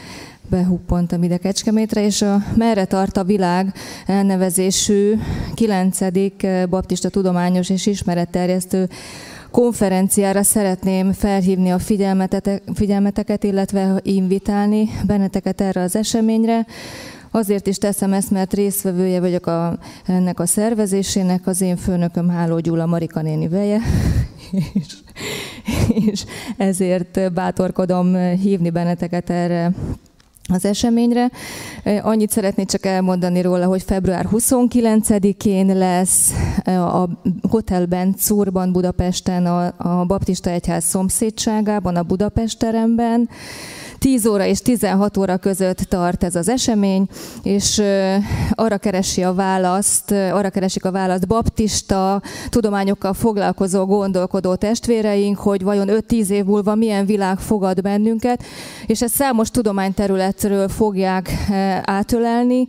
behuppontam ide Kecskemétre, és a Merre tart a világ elnevezésű 9. Baptista Tudományos és Ismeretterjesztő konferenciára szeretném felhívni a figyelmeteket, illetve invitálni benneteket erre az eseményre. Azért is teszem ezt, mert résztvevője vagyok a, ennek a szervezésének, az én főnököm Háló Gyula Marika néni veje, és, és ezért bátorkodom hívni benneteket erre az eseményre. Annyit szeretnék csak elmondani róla, hogy február 29-én lesz a Hotel Bencúrban, Budapesten, a, a Baptista Egyház szomszédságában, a Budapest teremben. 10 óra és 16 óra között tart ez az esemény, és arra keresi a választ, arra keresik a választ baptista tudományokkal foglalkozó gondolkodó testvéreink, hogy vajon 5-10 év múlva milyen világ fogad bennünket, és ezt számos tudományterületről fogják átölelni,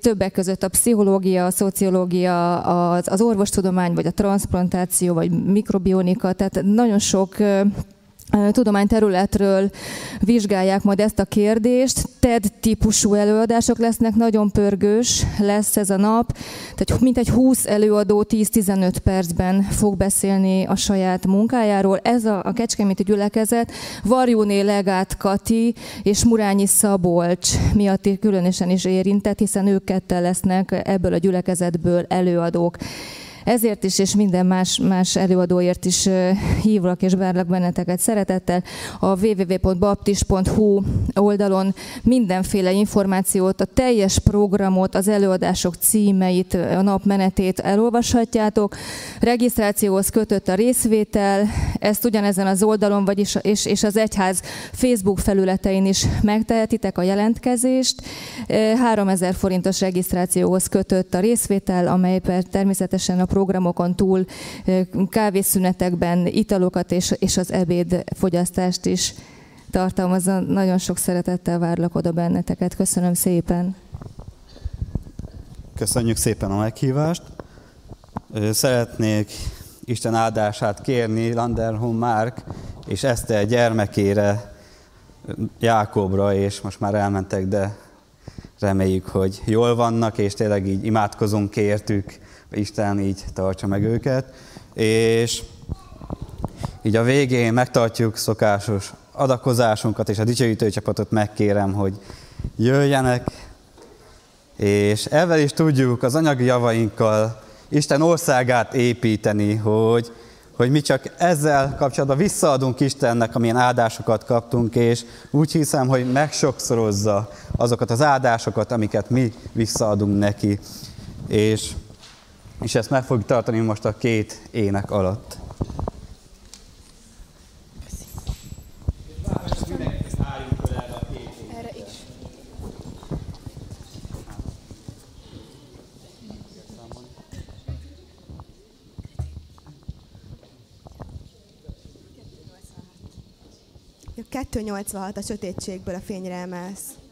többek között a pszichológia, a szociológia, az, orvostudomány, vagy a transplantáció, vagy mikrobionika, tehát nagyon sok tudományterületről vizsgálják majd ezt a kérdést. TED típusú előadások lesznek, nagyon pörgős lesz ez a nap. Tehát mintegy 20 előadó 10-15 percben fog beszélni a saját munkájáról. Ez a, a Kecskeméti gyülekezet Varjúné Legát Kati és Murányi Szabolcs miatt különösen is érintett, hiszen ők ketten lesznek ebből a gyülekezetből előadók. Ezért is, és minden más, más előadóért is hívlak és várlak benneteket szeretettel. A www.baptist.hu oldalon mindenféle információt, a teljes programot, az előadások címeit, a nap menetét elolvashatjátok. Regisztrációhoz kötött a részvétel, ezt ugyanezen az oldalon, vagyis és, és az egyház Facebook felületein is megtehetitek a jelentkezést. 3000 forintos regisztrációhoz kötött a részvétel, amely természetesen a programokon túl kávészünetekben italokat és, és az ebéd fogyasztást is tartalmazza. Nagyon sok szeretettel várlak oda benneteket. Köszönöm szépen. Köszönjük szépen a meghívást. Szeretnék Isten áldását kérni Landerhom Márk és Eszter gyermekére, Jákobra, és most már elmentek, de reméljük, hogy jól vannak, és tényleg így imádkozunk értük, Isten így tartsa meg őket, és így a végén megtartjuk szokásos adakozásunkat, és a dicsőítő csapatot megkérem, hogy jöjjenek, és ezzel is tudjuk az anyagi javainkkal Isten országát építeni, hogy, hogy mi csak ezzel kapcsolatban visszaadunk Istennek, amilyen áldásokat kaptunk, és úgy hiszem, hogy megsokszorozza azokat az áldásokat, amiket mi visszaadunk neki. És és ezt meg fogjuk tartani most a két ének alatt. A 286 a sötétségből a fényre emelsz.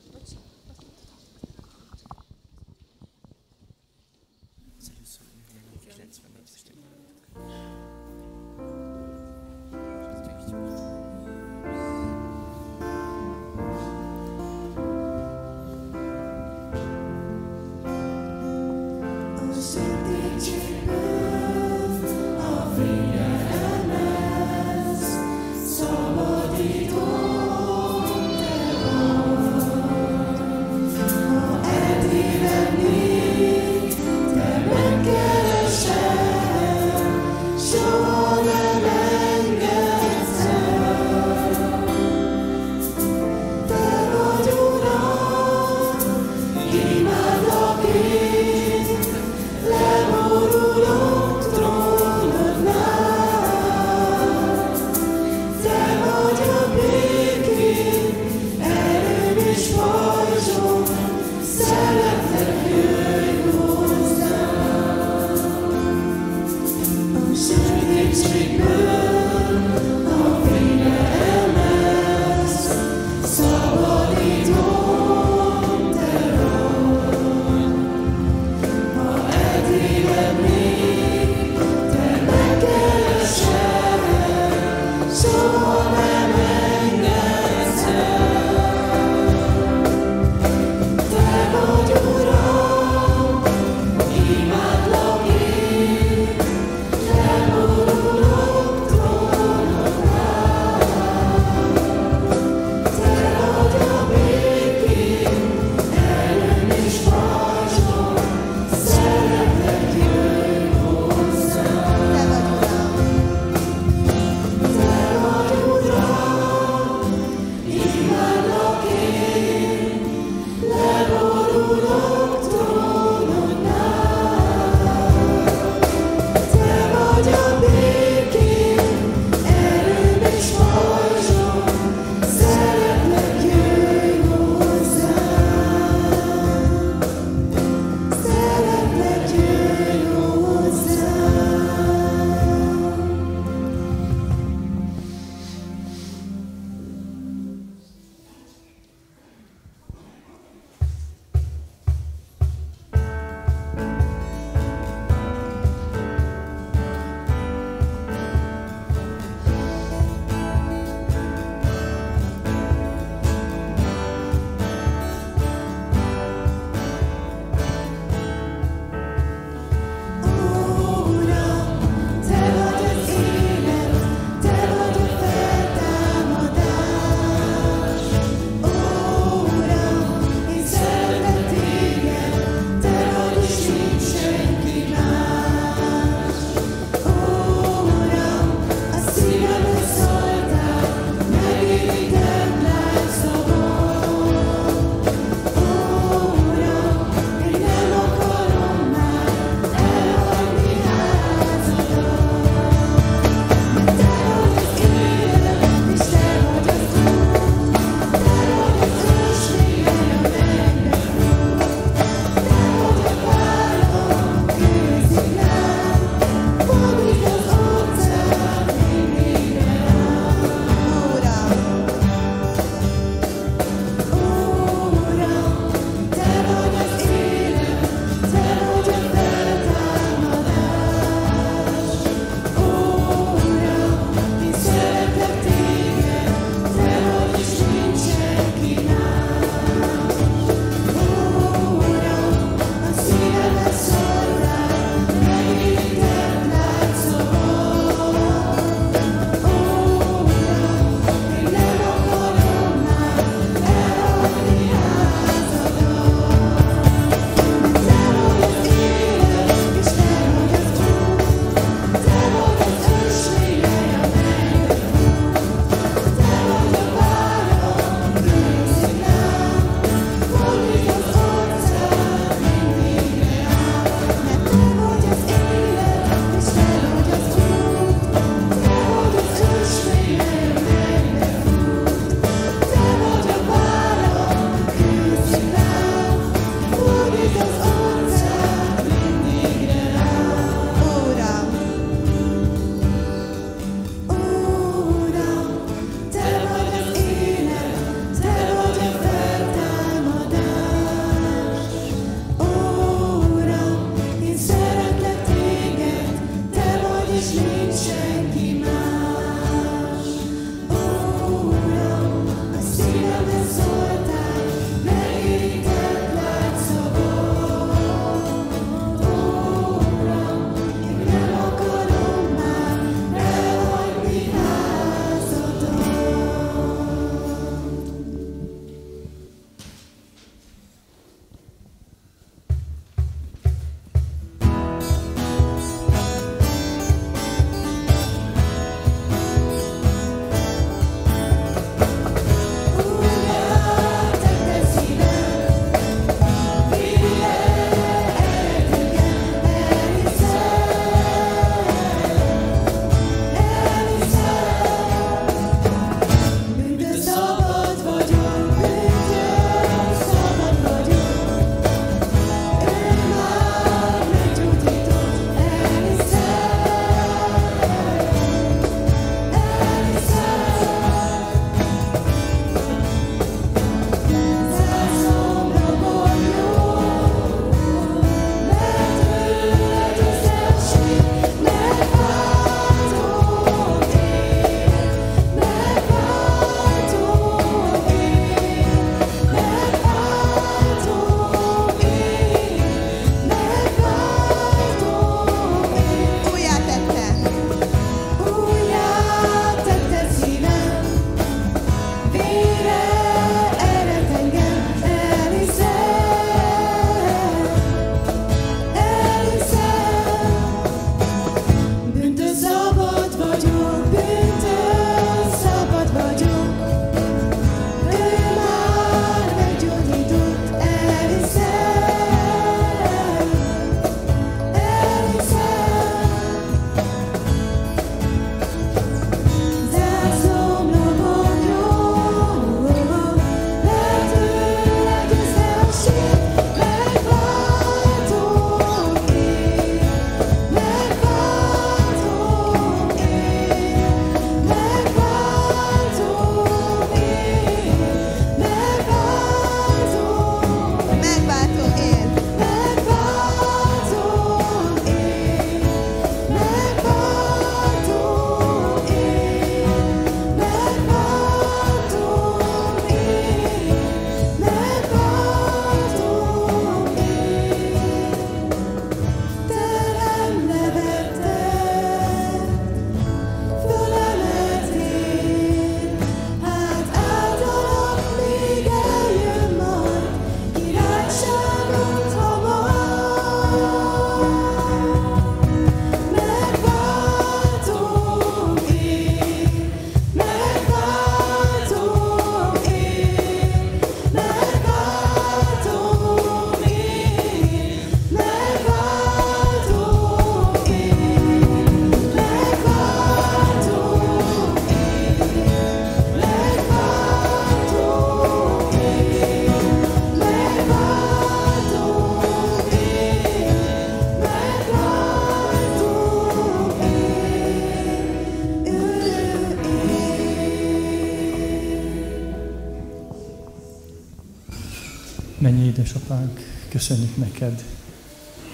Édesapánk, köszönjük neked,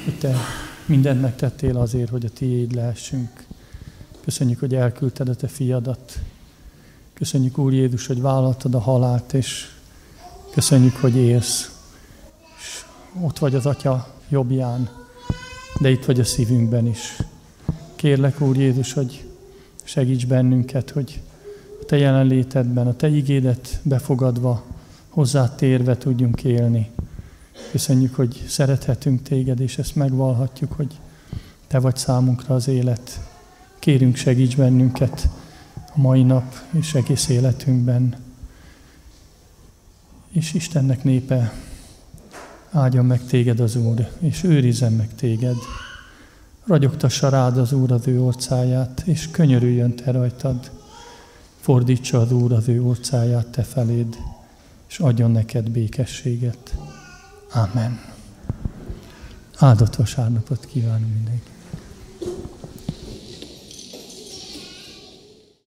hogy te mindent megtettél azért, hogy a tiéd lehessünk. Köszönjük, hogy elküldted a te fiadat. Köszönjük, Úr Jézus, hogy vállaltad a halált, és köszönjük, hogy élsz. És ott vagy az Atya jobbján, de itt vagy a szívünkben is. Kérlek, Úr Jézus, hogy segíts bennünket, hogy a Te jelenlétedben, a Te igédet befogadva, hozzá térve tudjunk élni. Köszönjük, hogy szerethetünk Téged, és ezt megvalhatjuk, hogy Te vagy számunkra az élet. Kérünk, segíts bennünket a mai nap és egész életünkben. És Istennek népe, áldjon meg Téged az Úr, és őrizzen meg Téged. Ragyogtassa rád az Úr az ő orcáját, és könyörüljön Te rajtad. Fordítsa az Úr az ő orcáját Te feléd, és adjon neked békességet. Amen. Áldott vasárnapot kívánunk mindenkinek.